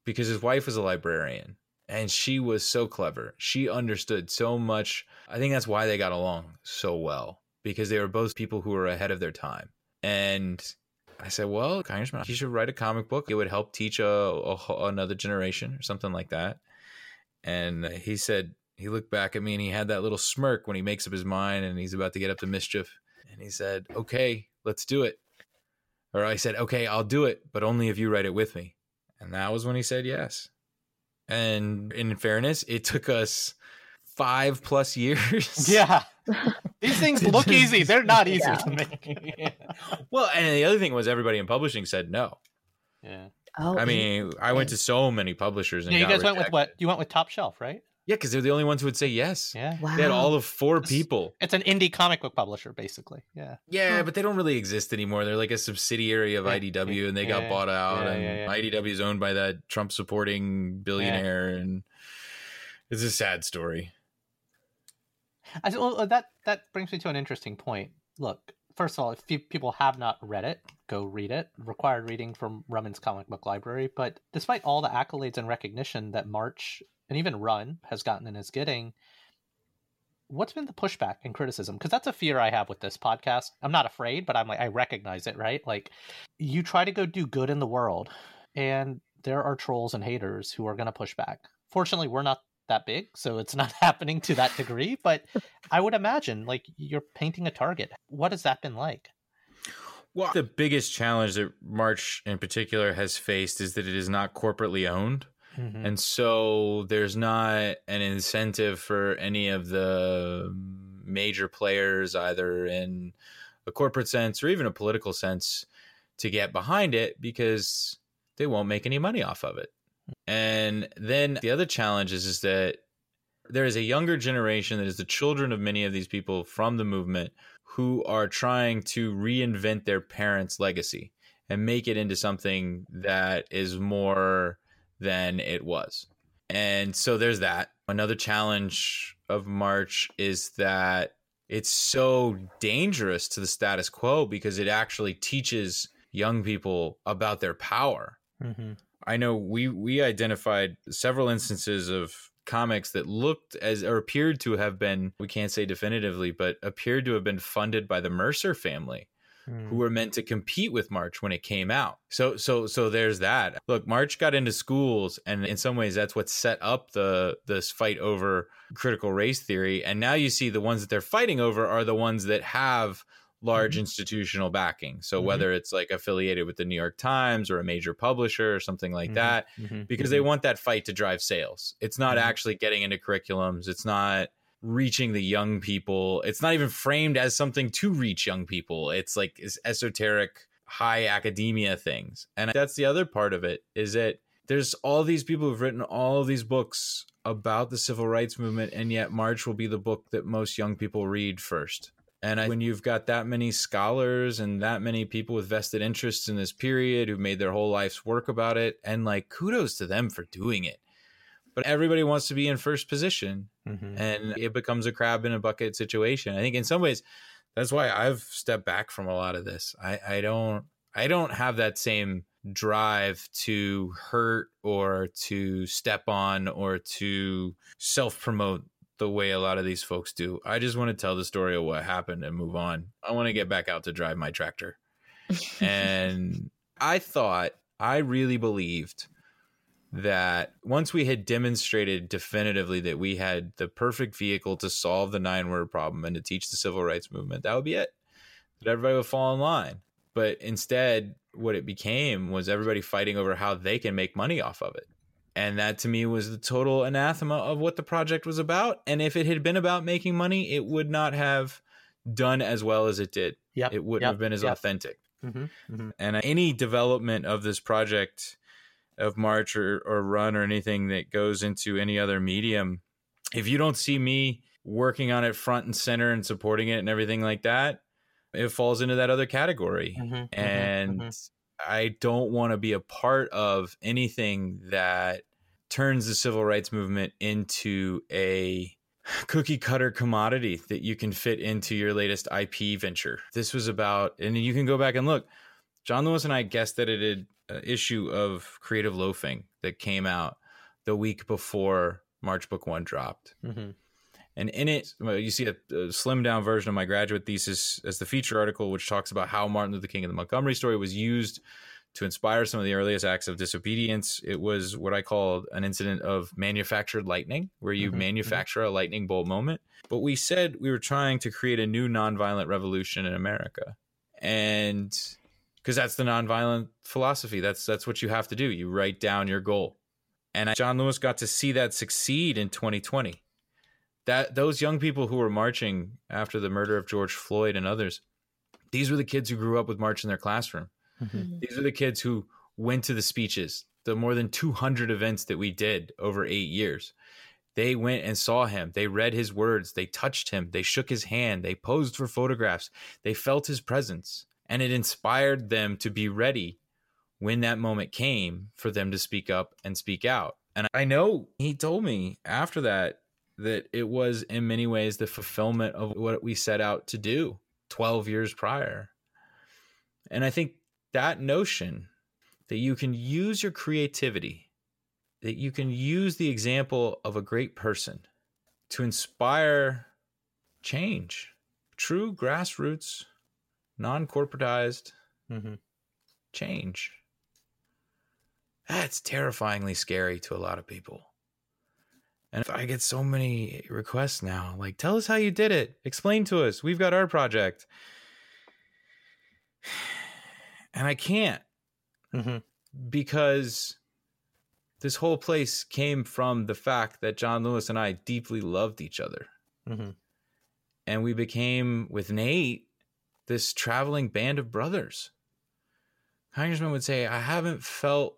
S1: because his wife was a librarian and she was so clever. She understood so much. I think that's why they got along so well because they were both people who were ahead of their time. And I said, "Well, Congressman, you should write a comic book. It would help teach a, a another generation or something like that." And he said he looked back at me and he had that little smirk when he makes up his mind and he's about to get up to mischief. And he said, okay, let's do it. Or I said, okay, I'll do it, but only if you write it with me. And that was when he said yes. And in fairness, it took us five plus years.
S2: Yeah. These things look easy. They're not easy yeah. to make.
S1: well, and the other thing was everybody in publishing said no.
S2: Yeah.
S3: Oh,
S1: I mean, I went to so many publishers. And
S2: yeah, you guys
S1: rejected.
S2: went with what? You went with Top Shelf, right?
S1: Yeah, because they're the only ones who would say yes.
S2: Yeah.
S3: Wow.
S1: They had all of four people.
S2: It's an indie comic book publisher, basically. Yeah.
S1: Yeah, but they don't really exist anymore. They're like a subsidiary of
S2: Yeah,
S1: IDW, and they
S2: yeah,
S1: got bought out.
S2: yeah,
S1: and
S2: yeah, yeah.
S1: IDW is owned by that Trump supporting billionaire, and it's a sad story.
S2: I, well, that that brings me to an interesting point. Look, first of all, if you, people have not read it, go read it. Required reading from Rumman's comic book library. But despite all the accolades and recognition that March and even Run has gotten and is getting, what's been the pushback and criticism? Because that's a fear I have with this podcast. I'm not afraid, but I'm like I recognize it. Right? Like you try to go do good in the world, and there are trolls and haters who are going to push back. Fortunately, we're not that big, so it's not happening to that degree. But I would imagine, like, you're painting a target. What has that been like?
S1: Well, the biggest challenge that March in particular has faced is that it is not corporately owned.
S2: Mhm.
S1: And so there's not an incentive for any of the major players, either in a corporate sense or even a political sense, to get behind it because they won't make any money off of it. And then the other challenge is, is that there is a younger generation that is the children of many of these people from the movement who are trying to reinvent their parents' legacy and make it into something that is more than it was. And so there's that. Another challenge of March is that it's so dangerous to the status quo because it actually teaches young people about their power. Mm-hmm. I know we we identified several instances of comics that looked as or appeared to have been we can't say definitively but appeared to have been funded by the Mercer family mm. who were meant to compete with March when it came out. So so so there's that. Look, March got into schools and in some ways that's what set up the this fight over critical race theory and now you see the ones that they're fighting over are the ones that have large mm-hmm. institutional backing. So mm-hmm. whether it's like affiliated with the New York Times or a major publisher or something like mm-hmm. that, mm-hmm. because they mm-hmm. want that fight to drive sales. It's not mm-hmm. actually getting into curriculums. It's not reaching the young people. It's not even framed as something to reach young people. It's like it's esoteric high academia things. And that's the other part of it is that there's all these people who've written all these books about the civil rights movement and yet March will be the book that most young people read first and I, when you've got that many scholars and that many people with vested interests in this period who've made their whole life's work about it, and like kudos to them for doing it. But everybody wants to be in first position, mm-hmm. and it becomes a crab in a bucket situation. I think in some ways, that's why I've stepped back from a lot of this. I, I don't, I don't have that same drive to hurt or to step on or to self promote the way a lot of these folks do. I just want to tell the story of what happened and move on. I want to get back out to drive my tractor. and I thought, I really believed that once we had demonstrated definitively that we had the perfect vehicle to solve the nine word problem and to teach the civil rights movement, that would be it. That everybody would fall in line. But instead, what it became was everybody fighting over how they can make money off of it. And that to me was the total anathema of what the project was about. And if it had been about making money, it would not have done as well as it did.
S2: Yeah,
S1: It wouldn't
S2: yep.
S1: have been as
S2: yep.
S1: authentic.
S2: Mm-hmm. Mm-hmm.
S1: And any development of this project of March or, or Run or anything that goes into any other medium, if you don't see me working on it front and center and supporting it and everything like that, it falls into that other category. Mm-hmm. mm-hmm. and mm-hmm. I don't want to be a part of anything that turns the civil rights movement into a cookie cutter commodity that you can fit into your latest IP venture. This was about, and you can go back and look. John Lewis and I guessed that it had an issue of Creative Loafing that came out the week before March Book One dropped. Mm-hmm. And in it, you see a, a slimmed down version of my graduate thesis as the feature article, which talks about how Martin Luther King and the Montgomery story was used to inspire some of the earliest acts of disobedience. It was what I call an incident of manufactured lightning, where you mm-hmm. manufacture mm-hmm. a lightning bolt moment. But we said we were trying to create a new nonviolent revolution in America. And because that's the nonviolent philosophy. That's that's what you have to do. You write down your goal. And John Lewis got to see that succeed in 2020 that those young people who were marching after the murder of George Floyd and others, these were the kids who grew up with March in their classroom. Mm-hmm. mm-hmm. These are the kids who went to the speeches, the more than 200 events that we did over eight years. They went and saw him. They read his words. They touched him. They shook his hand. They posed for photographs. They felt his presence. And it inspired them to be ready when that moment came for them to speak up and speak out. And I know he told me after that that it was in many ways the fulfillment of what we set out to do 12 years prior. And I think that notion that you can use your creativity, that you can use the example of a great person to inspire change, true grassroots, non corporatized mm-hmm. change. That's terrifyingly scary to a lot of people. And I get so many requests now, like, tell us how you did it. Explain to us. We've got our project. And I can't mm-hmm. because this whole place came from the fact that John Lewis and I deeply loved each other. Mm-hmm. And we became, with Nate, this traveling band of brothers. Congressman would say, I haven't felt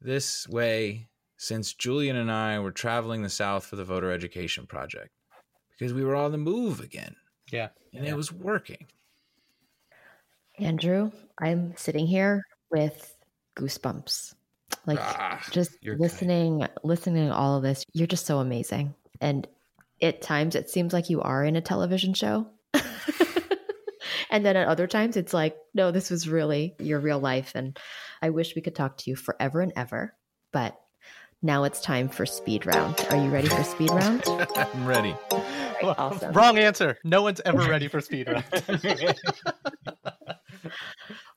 S1: this way since Julian and I were traveling the South for the voter education project because we were on the move again.
S2: Yeah.
S1: And
S2: yeah.
S1: it was working.
S3: Andrew, I'm sitting here with goosebumps. Like ah, just listening, kind. listening to all of this, you're just so amazing. And at times it seems like you are in a television show. and then at other times it's like, no, this was really your real life. And I wish we could talk to you forever and ever. But now it's time for speed round. Are you ready for speed round?
S1: I'm ready.
S3: Right, awesome.
S2: Wrong answer. No one's ever ready for speed round.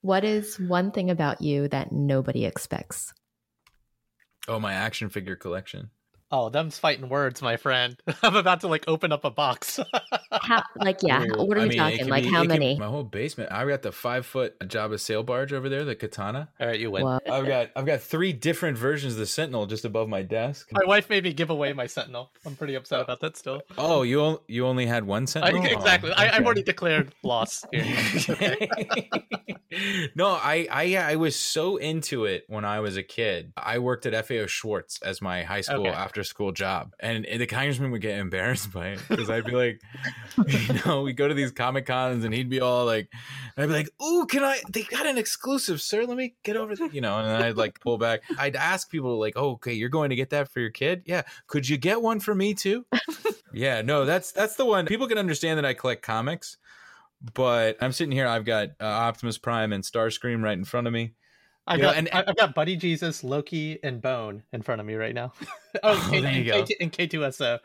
S3: what is one thing about you that nobody expects?
S1: Oh, my action figure collection.
S2: Oh, them's fighting words, my friend. I'm about to like open up a box.
S3: how, like, yeah.
S1: Ooh,
S3: what are
S1: I
S3: we
S1: mean,
S3: talking? Like,
S1: be-
S3: how
S1: it can-
S3: many?
S1: my whole basement. I got the five foot Jabba sail barge over there, the katana.
S2: All right, you win.
S3: What?
S1: I've got I've got three different versions of the Sentinel just above my desk.
S2: My wife made me give away my Sentinel. I'm pretty upset about that still.
S1: Oh, you on- you only had one
S2: I,
S1: Sentinel? Oh,
S2: exactly. I, I've already declared loss here.
S1: no, I, I I was so into it when I was a kid. I worked at FAO Schwarz as my high school
S2: Okay.
S1: after school job, and, the congressman would get embarrassed by it because I'd be like, you know, we go to these comic cons and he'd be all like, I'd be like, "Ooh, can I? They got an exclusive, sir. Let me get over there." You know, and I'd like pull back. I'd ask people like, "Oh, okay, you're going to get that for your kid? Yeah. Could you get one for me too?" yeah, no, that's that's the one. People can understand that I collect comics but I'm sitting here. I've got uh, Optimus Prime and Starscream right in front of me.
S2: I
S1: You know,
S2: got
S1: and-
S2: I- I've got Buddy Jesus, Loki, and Bone in front of me right now. oh,
S1: Oh,
S2: and,
S1: there you
S2: and
S1: go.
S2: K- and K2SO.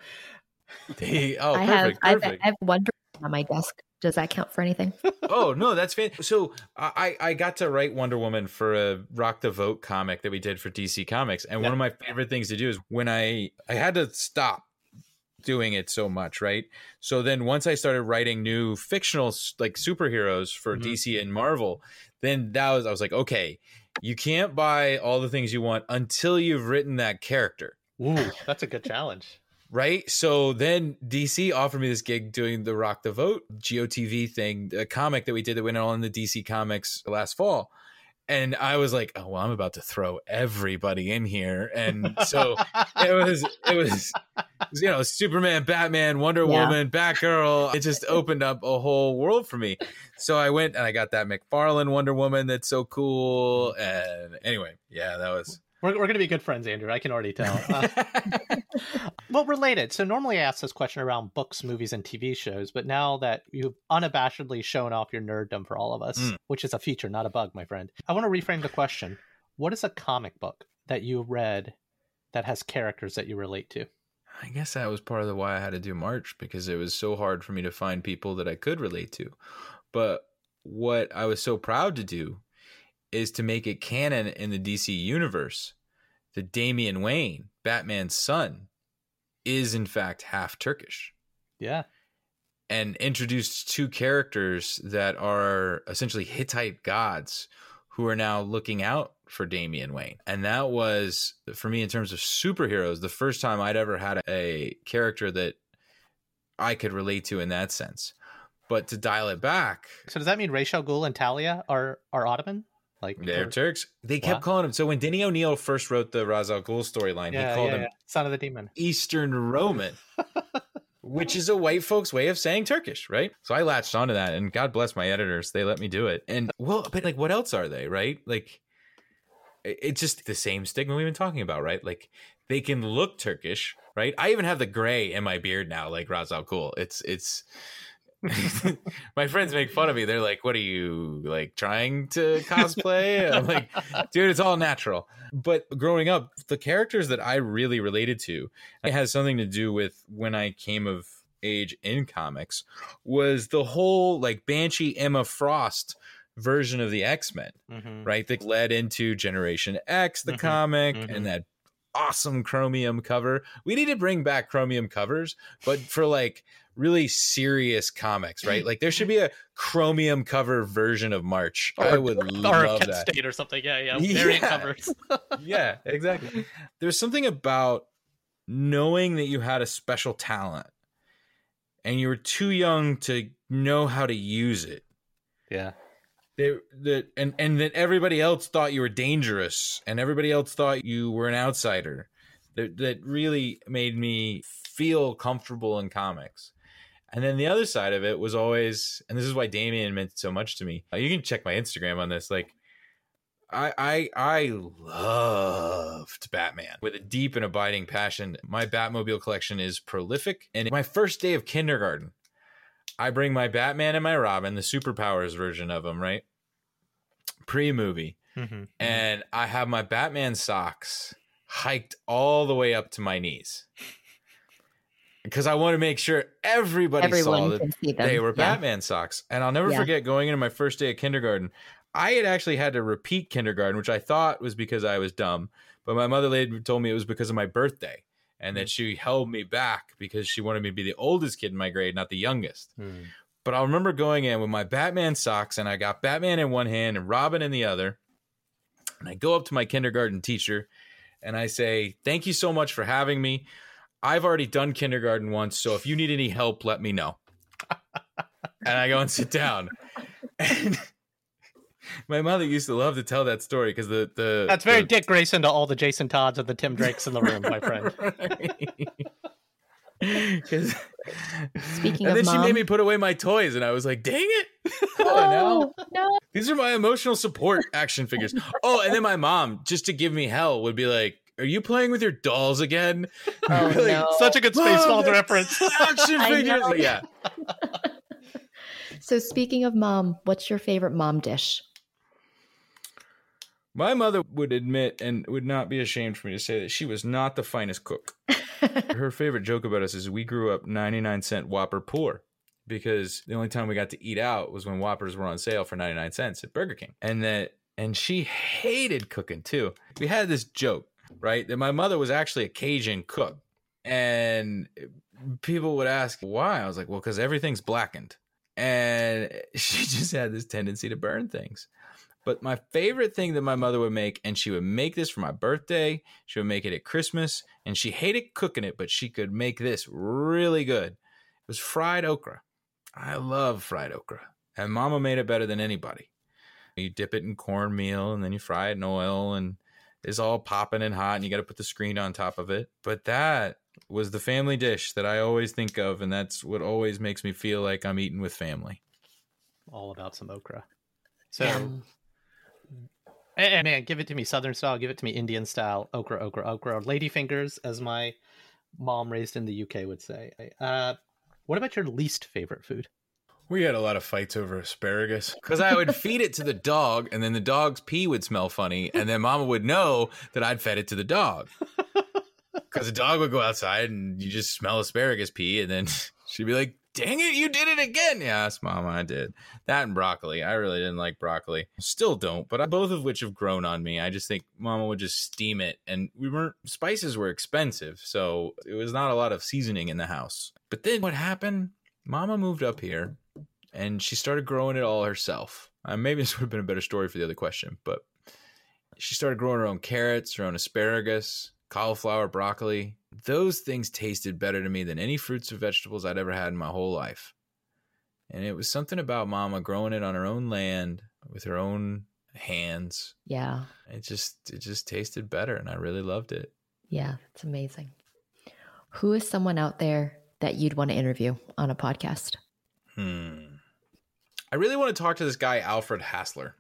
S1: They, oh,
S3: I have,
S1: perfect,
S3: I've,
S1: perfect.
S3: I have one on my desk. Does that count for anything?
S1: oh no, that's fan. So I I got to write Wonder Woman for a Rock the Vote comic that we did for DC Comics, and
S2: Yeah.
S1: one of my favorite things to do is when I I had to stop doing it so much, right? So then once I started writing new fictional like superheroes for
S2: Mhm.
S1: DC and Marvel, then that was I was like, okay, you can't buy all the things you want until you've written that character.
S2: Ooh, that's a good challenge.
S1: right? So then DC offered me this gig doing the Rock the Vote GOTV thing, a comic that we did that went on in the DC Comics last fall. And I was like, oh well, I'm about to throw everybody in here, and so it was, it was, you know, Superman, Batman, Wonder
S3: Yeah.
S1: Woman, Batgirl. It just opened up a whole world for me. So I went and I got that McFarlane Wonder Woman that's so cool. And anyway, yeah, that was.
S2: We're, we're going to be good friends, Andrew. I can already tell. Uh, well, related. So normally I ask this question around books, movies, and TV shows, but now that you've unabashedly shown off your nerddom for all of us,
S1: Mm.
S2: which is a feature, not a bug, my friend, I want to reframe the question. What is a comic book that you read that has characters that you relate to?
S1: I guess that was part of the why I had to do March because it was so hard for me to find people that I could relate to. But what I was so proud to do is to make it canon in the DC universe that Damian Wayne, Batman's son, is in fact half Turkish
S2: Yeah.
S1: and introduced two characters that are essentially Hittite gods who are now looking out for Damian Wayne. And that was, for me, in terms of superheroes, the first time I'd ever had a character that I could relate to in that sense. But to dial it back,
S2: So does that mean Ra's al Ghul and Talia are, are Ottoman? Like
S1: they're
S2: or-
S1: Turks. They kept
S2: Wow.
S1: calling him. So when Denny O'Neil first wrote the Ra's al Ghul storyline,
S2: yeah,
S1: he called
S2: yeah,
S1: him
S2: yeah. Son of the Demon.
S1: Eastern Roman, which is a white folks' way of saying Turkish, right? So I latched onto that, and God bless my editors, they let me do it. And well, but like, what else are they, right? Like, it's just the same stigma we've been talking about, right? Like, they can look Turkish, right? I even have the gray in my beard now, like Ra's al Ghul. It's it's. my friends make fun of me. They're like, "What are you like trying to cosplay?" I'm like, dude, it's all natural. But growing up, the characters that I really related to, it has something to do with when I came of age in comics, was the whole like Banshee Emma Frost version of the X Men,
S2: Mhm.
S1: right? That led into Generation X, the
S2: Mhm,
S1: comic,
S2: mhm.
S1: and that awesome chromium cover. We need to bring back chromium covers, but for like really serious comics, right? Like there should be a chromium cover version of March. I would
S2: or
S1: love
S2: Kent
S1: that
S2: State or something. Yeah, yeah. Variant
S1: Yeah.
S2: covers.
S1: yeah, exactly. There's something about knowing that you had a special talent and you were too young to know how to use it.
S2: yeah.
S1: That that and and that everybody else thought you were dangerous and everybody else thought you were an outsider. That that really made me feel comfortable in comics. And then the other side of it was always, and this is why Damian meant so much to me. Uh, you can check my Instagram on this. Like, I, I I loved Batman with a deep and abiding passion. My Batmobile collection is prolific. And my first day of kindergarten, I bring my Batman and my Robin, the superpowers version of them, right? Pre movie.
S2: Mm-hmm.
S1: And I have my Batman socks hiked all the way up to my knees. Because I want to make sure everybody
S3: Everyone
S1: saw that
S3: can see them.
S1: they were
S3: Yeah.
S1: Batman socks. And I'll never
S3: Yeah.
S1: forget going into my first day of kindergarten. I had actually had to repeat kindergarten, which I thought was because I was dumb, but my mother later told me it was because of my birthday and
S3: Mm.
S1: that she held me back because she wanted me to be the oldest kid in my grade, not the youngest. But I remember going in with my Batman socks and I got Batman in one hand and Robin in the other. And I go up to my kindergarten teacher and I say, Thank you so much for having me. I've already done kindergarten once, so if you need any help, let me know. and I go and sit down. And my mother used to love to tell that story because the, the
S2: That's very
S1: the-
S2: Dick Grayson to all the Jason Todds and the Tim Drakes in the room, my friend.
S1: 'Cause-
S3: Speaking
S1: and
S3: of
S1: then she
S3: mom-
S1: made me put away my toys, and I was like, "Dang it!"
S3: Oh, no.
S1: These are my emotional support action figures. Oh, and then my mom, just to give me hell, would be like, "Are you playing with your dolls again?"
S3: Oh,
S1: Really?
S3: no.
S2: Such a good
S1: Mom,
S2: Spaceballs reference.
S1: Action figures. Yeah.
S3: So, speaking of mom, what's your favorite mom dish?
S1: My mother would admit and would not be ashamed for me to say that she was not the finest cook. Her favorite joke about us is we grew up 99 cent Whopper poor because the only time we got to eat out was when Whoppers were on sale for 99 cents at Burger King. And that and she hated cooking too. We had this joke, right? That my mother was actually a Cajun cook. And people would ask why. I was like, well, because everything's blackened. And she just had this tendency to burn things. But my favorite thing that my mother would make, and she would make this for my birthday, she would make it at Christmas, and she hated cooking it, but she could make this really good. It was fried okra. I love fried okra. And mama made it better than anybody. You dip it in cornmeal and then you fry it in oil and it's all popping and hot and you got to put the screen on top of it. But that was the family dish that I always think of and that's what always makes me feel like I'm eating with family.
S2: All about some okra. So,
S3: Yum.
S2: and, and man, give it to me Southern style, give it to me Indian style, okra, okra, okra, ladyfingers, as my mom raised in the UK would say. Uh, what about your least favorite food?
S1: We had a lot of fights over asparagus because I would feed it to the dog, and then the dog's pee would smell funny, and then Mama would know that I'd fed it to the dog. Because the dog would go outside and you just smell asparagus pee, and then she'd be like, "Dang it, you did it again!" Yes, Mama, I did that and broccoli. I really didn't like broccoli, still don't, but I, both of which have grown on me. I just think Mama would just steam it, and we weren't spices were expensive, so it was not a lot of seasoning in the house. But then what happened? Mama moved up here and she started growing it all herself. Uh, maybe this would have been a better story for the other question, but she started growing her own carrots, her own asparagus, cauliflower, broccoli. Those things tasted better to me than any fruits or vegetables I'd ever had in my whole life. And it was something about mama growing it on her own land with her own hands.
S3: Yeah.
S1: It just it just tasted better and I really loved it.
S3: Yeah. It's amazing. Who is someone out there that you'd want to interview on a podcast?
S1: Hmm. I really want to talk to this guy, Alfred Hassler.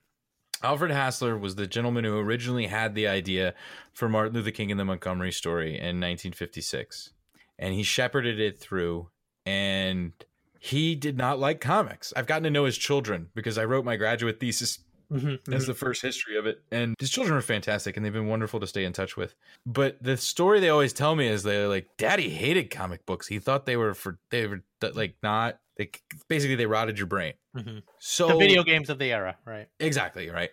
S1: Alfred Hassler was the gentleman who originally had the idea for Martin Luther King and the Montgomery story in 1956. And he shepherded it through, and he did not like comics. I've gotten to know his children because I wrote my graduate thesis
S2: Mm-hmm.
S1: as the first history of it. And his children are fantastic and they've been wonderful to stay in touch with. But the story they always tell me is they're like, Daddy hated comic books. He thought they were for, they were like not, they basically they rotted your brain.
S2: Mhm.
S1: So
S2: The video games of the era, right?
S1: Exactly, right.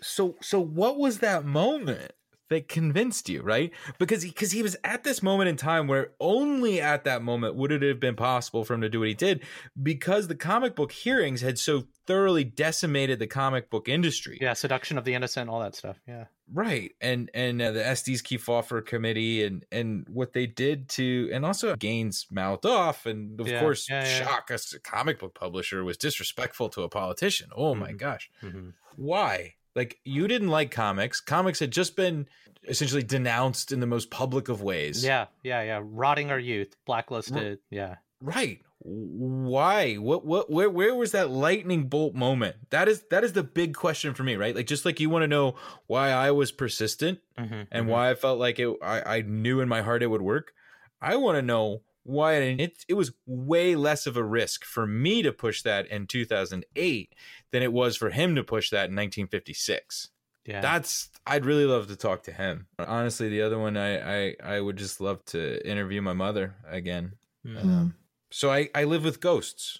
S1: So so what was that moment that convinced you, right? Because he, cuz he was at this moment in time where only at that moment would it have been possible for him to do what he did because the comic book hearings had so thoroughly decimated the comic book industry.
S2: Yeah, seduction of the innocent, all that stuff. Yeah.
S1: Right. And and uh, the Estes Kefauver committee and and what they did to and also Gaines mouthed off and of
S2: Yeah,
S1: course
S2: yeah, yeah.
S1: shock us a comic book publisher was disrespectful to a politician. Oh my
S2: Mhm.
S1: gosh
S2: Mm-hmm.
S1: why? Like you didn't like comics. Comics had just been essentially denounced in the most public of ways.
S2: Yeah, yeah, yeah. Rotting our youth, blacklisted. Yeah.
S1: Right. why what what where where was that lightning bolt moment that is that is the big question for me right like just like you want to know why i was persistent
S2: Mm-hmm.
S1: and why i felt like it i, I knew in my heart it would work i want to know why it, it was way less of a risk for me to push that in 2008 than it was for him to push that in 1956
S2: Yeah.
S1: that's i'd really love to talk to him honestly the other one i i, I would just love to interview my mother again
S2: Mm.
S1: um, so I, I live with ghosts.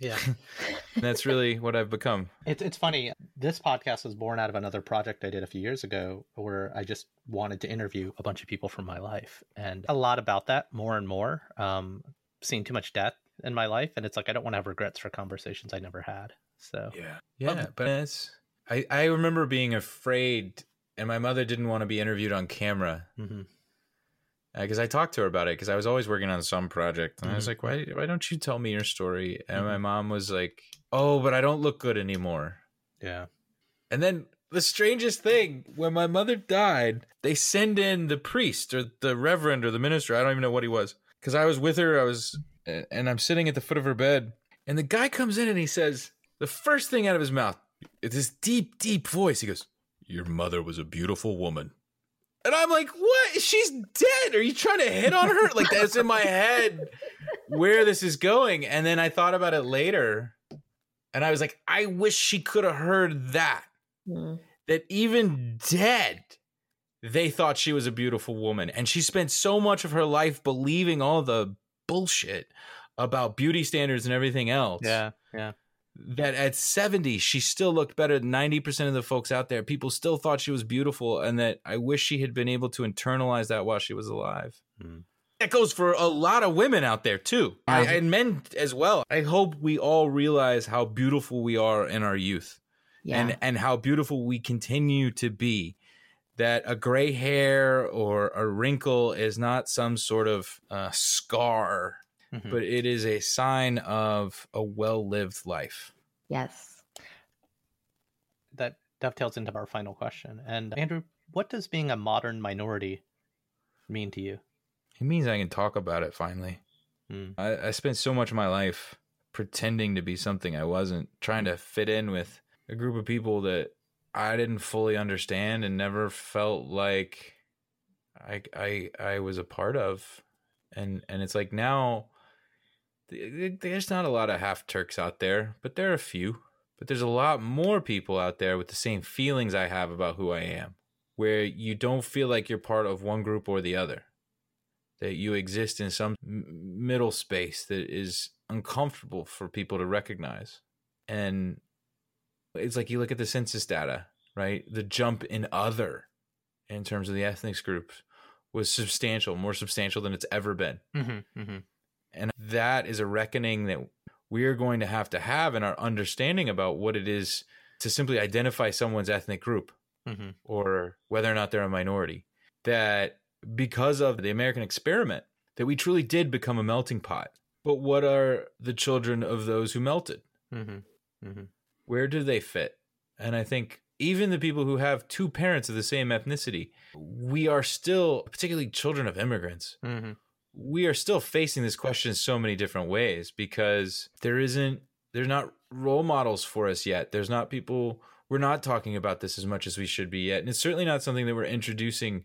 S2: Yeah.
S1: That's really what I've become.
S2: It's it's funny. This podcast was born out of another project I did a few years ago, where I just wanted to interview a bunch of people from my life, and a lot about that, more and more. Um, seen too much death in my life, and it's like I don't want to have regrets for conversations I never had. So
S1: Yeah. Yeah. But it's, I, I remember being afraid, and my mother didn't want to be interviewed on camera
S2: mhm.
S1: Because I talked to her about it because I was always working on some project. And I was
S2: Mhm.
S1: like, why, why don't you tell me your story? And my mom was like, oh, but I don't look good anymore.
S2: yeah,
S1: And then the strangest thing, when my mother died, they send in the priest or the reverend or the minister. I don't even know what he was. Because I was with her, I was, and I'm sitting at the foot of her bed. And the guy comes in and he says, the first thing out of his mouth, it's this deep, deep voice. He goes, Your mother was a beautiful woman. And I'm like, What? She's dead. Are you trying to hit on her? Like, that's in my head where this is going. And then I thought about it later. And I was like, I wish she could have heard that
S3: Mm.
S1: that even dead, they thought she was a beautiful woman. And she spent so much of her life believing all the bullshit about beauty standards and everything else.
S2: yeah, yeah.
S1: That at 70, she still looked better than 90% of the folks out there. People still thought she was beautiful. And that I wish she had been able to internalize that while she was alive.
S2: Mm.
S1: That goes for a lot of women out there too, I, and men as well. I hope we all realize how beautiful we are in our youth
S3: Yeah.
S1: and and how beautiful we continue to be that a gray hair or a wrinkle is not some sort of uh, scar
S2: Mhm.
S1: but it is a sign of a well-lived life
S3: yes.
S2: that dovetails into our final question. And Andrew, what does being a modern minority mean to you?
S1: it means i can talk about it finally
S2: Mm.
S1: I, I spent so much of my life pretending to be something i wasn't trying to fit in with a group of people that i didn't fully understand and never felt like i i i was a part of and and it's like now th- there's not a lot of half turks out there but there are a few. But there's a lot more people out there with the same feelings i have about who i am where you don't feel like you're part of one group or the other. That you exist in some middle space that is uncomfortable for people to recognize. And it's like you look at the census data right? The jump in other in terms of the ethnic groups was substantial more substantial than it's ever been.
S2: Mm-hmm, mm-hmm.
S1: And that is a reckoning that we are going to have to have in our understanding about what it is to simply identify someone's ethnic group
S2: Mm-hmm.
S1: or whether or not they're a minority. That because of the American experiment, that we truly did become a melting pot. But what are the children of those who melted?
S2: Mm-hmm. Mm-hmm.
S1: Where do they fit? And I think even the people who have two parents of the same ethnicity, we are still, particularly children of immigrants,
S2: Mm-hmm.
S1: We are still facing this question in so many different ways because there isn't there's not role models for us yet. There's not people we're not talking about this as much as we should be yet. And it's certainly not something that we're introducing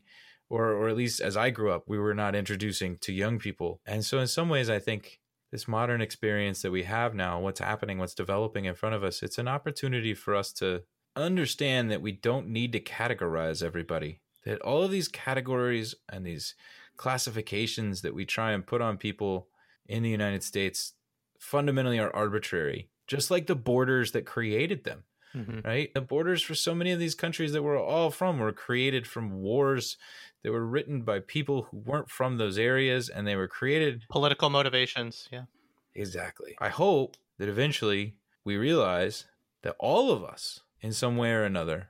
S1: or or at least as I grew up we were not introducing to young people. And so in some ways I think this modern experience that we have now what's happening what's developing in front of us it's an opportunity for us to understand that we don't need to categorize everybody that all of these categories and these classifications that we try and put on people in the United States fundamentally are arbitrary, just like the borders that created them,
S2: Mm-hmm.
S1: right? The borders for so many of these countries that we're all from were created from wars that were written by people who weren't from those areas and they were created
S2: Political motivations. Yeah.
S1: Exactly. I hope that eventually we realize that all of us, in some way or another,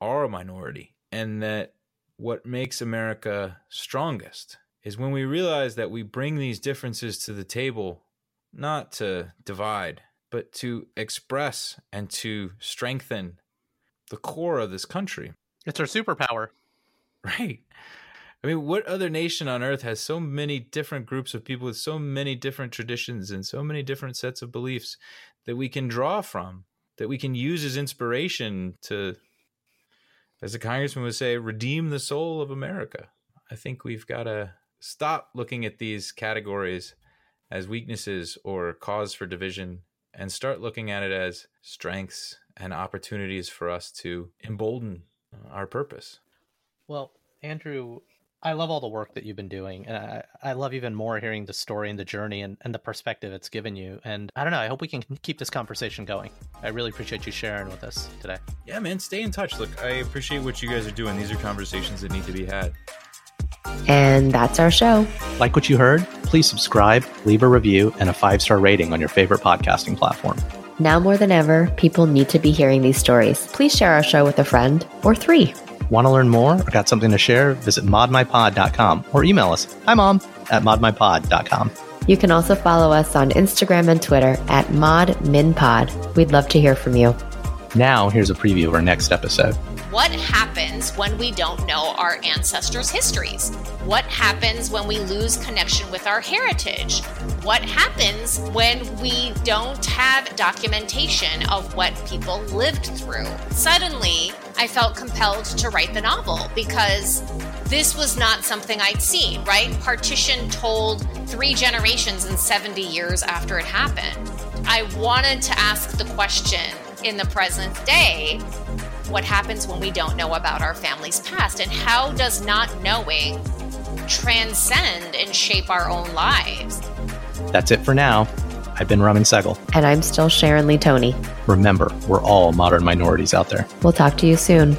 S1: are a minority, and that what makes America strongest is when we realize that we bring these differences to the table not to divide, but to express and to strengthen the core of this country.
S2: It's our superpower.
S1: Right. I mean, what other nation on earth has so many different groups of people with so many different traditions and so many different sets of beliefs that we can draw from, that we can use as inspiration to, as the congressman would say, redeem the soul of America? I think we've got to stop looking at these categories as weaknesses or cause for division and start looking at it as strengths and opportunities for us to embolden our purpose.
S2: Well, Andrew, I love all the work that you've been doing. And I, I love even more hearing the story and the journey and, and the perspective it's given you. And I don't know, I hope we can keep this conversation going. I really appreciate you sharing with us today.
S1: Yeah, man, stay in touch. Look, I appreciate what you guys are doing. These are conversations that need to be had.
S3: And that's our show.
S2: Like what you heard? Please subscribe, leave a review, and a five star rating on your favorite podcasting platform.
S3: Now more than ever, people need to be hearing these stories. Please share our show with a friend or three.
S2: Want to learn more or got something to share? Visit modminpod.com or email us, hi mom, at modminpod.com.
S3: You can also follow us on Instagram and Twitter at modminpod. We'd love to hear from you.
S2: Now, here's a preview of our next episode.
S4: What happens when we don't know our ancestors' histories? What happens when we lose connection with our heritage? What happens when we don't have documentation of what people lived through? Suddenly, I felt compelled to write the novel because this was not something I'd seen, right? Partition told three generations and 70 years after it happened. I wanted to ask the question in the present day what happens when we don't know about our family's past and how does not knowing transcend and shape our own lives.
S2: That's it for now. I've been Raman Segal.
S3: And I'm still Sharon Lee Tony.
S2: Remember, we're all modern minorities out there.
S3: We'll talk to you soon.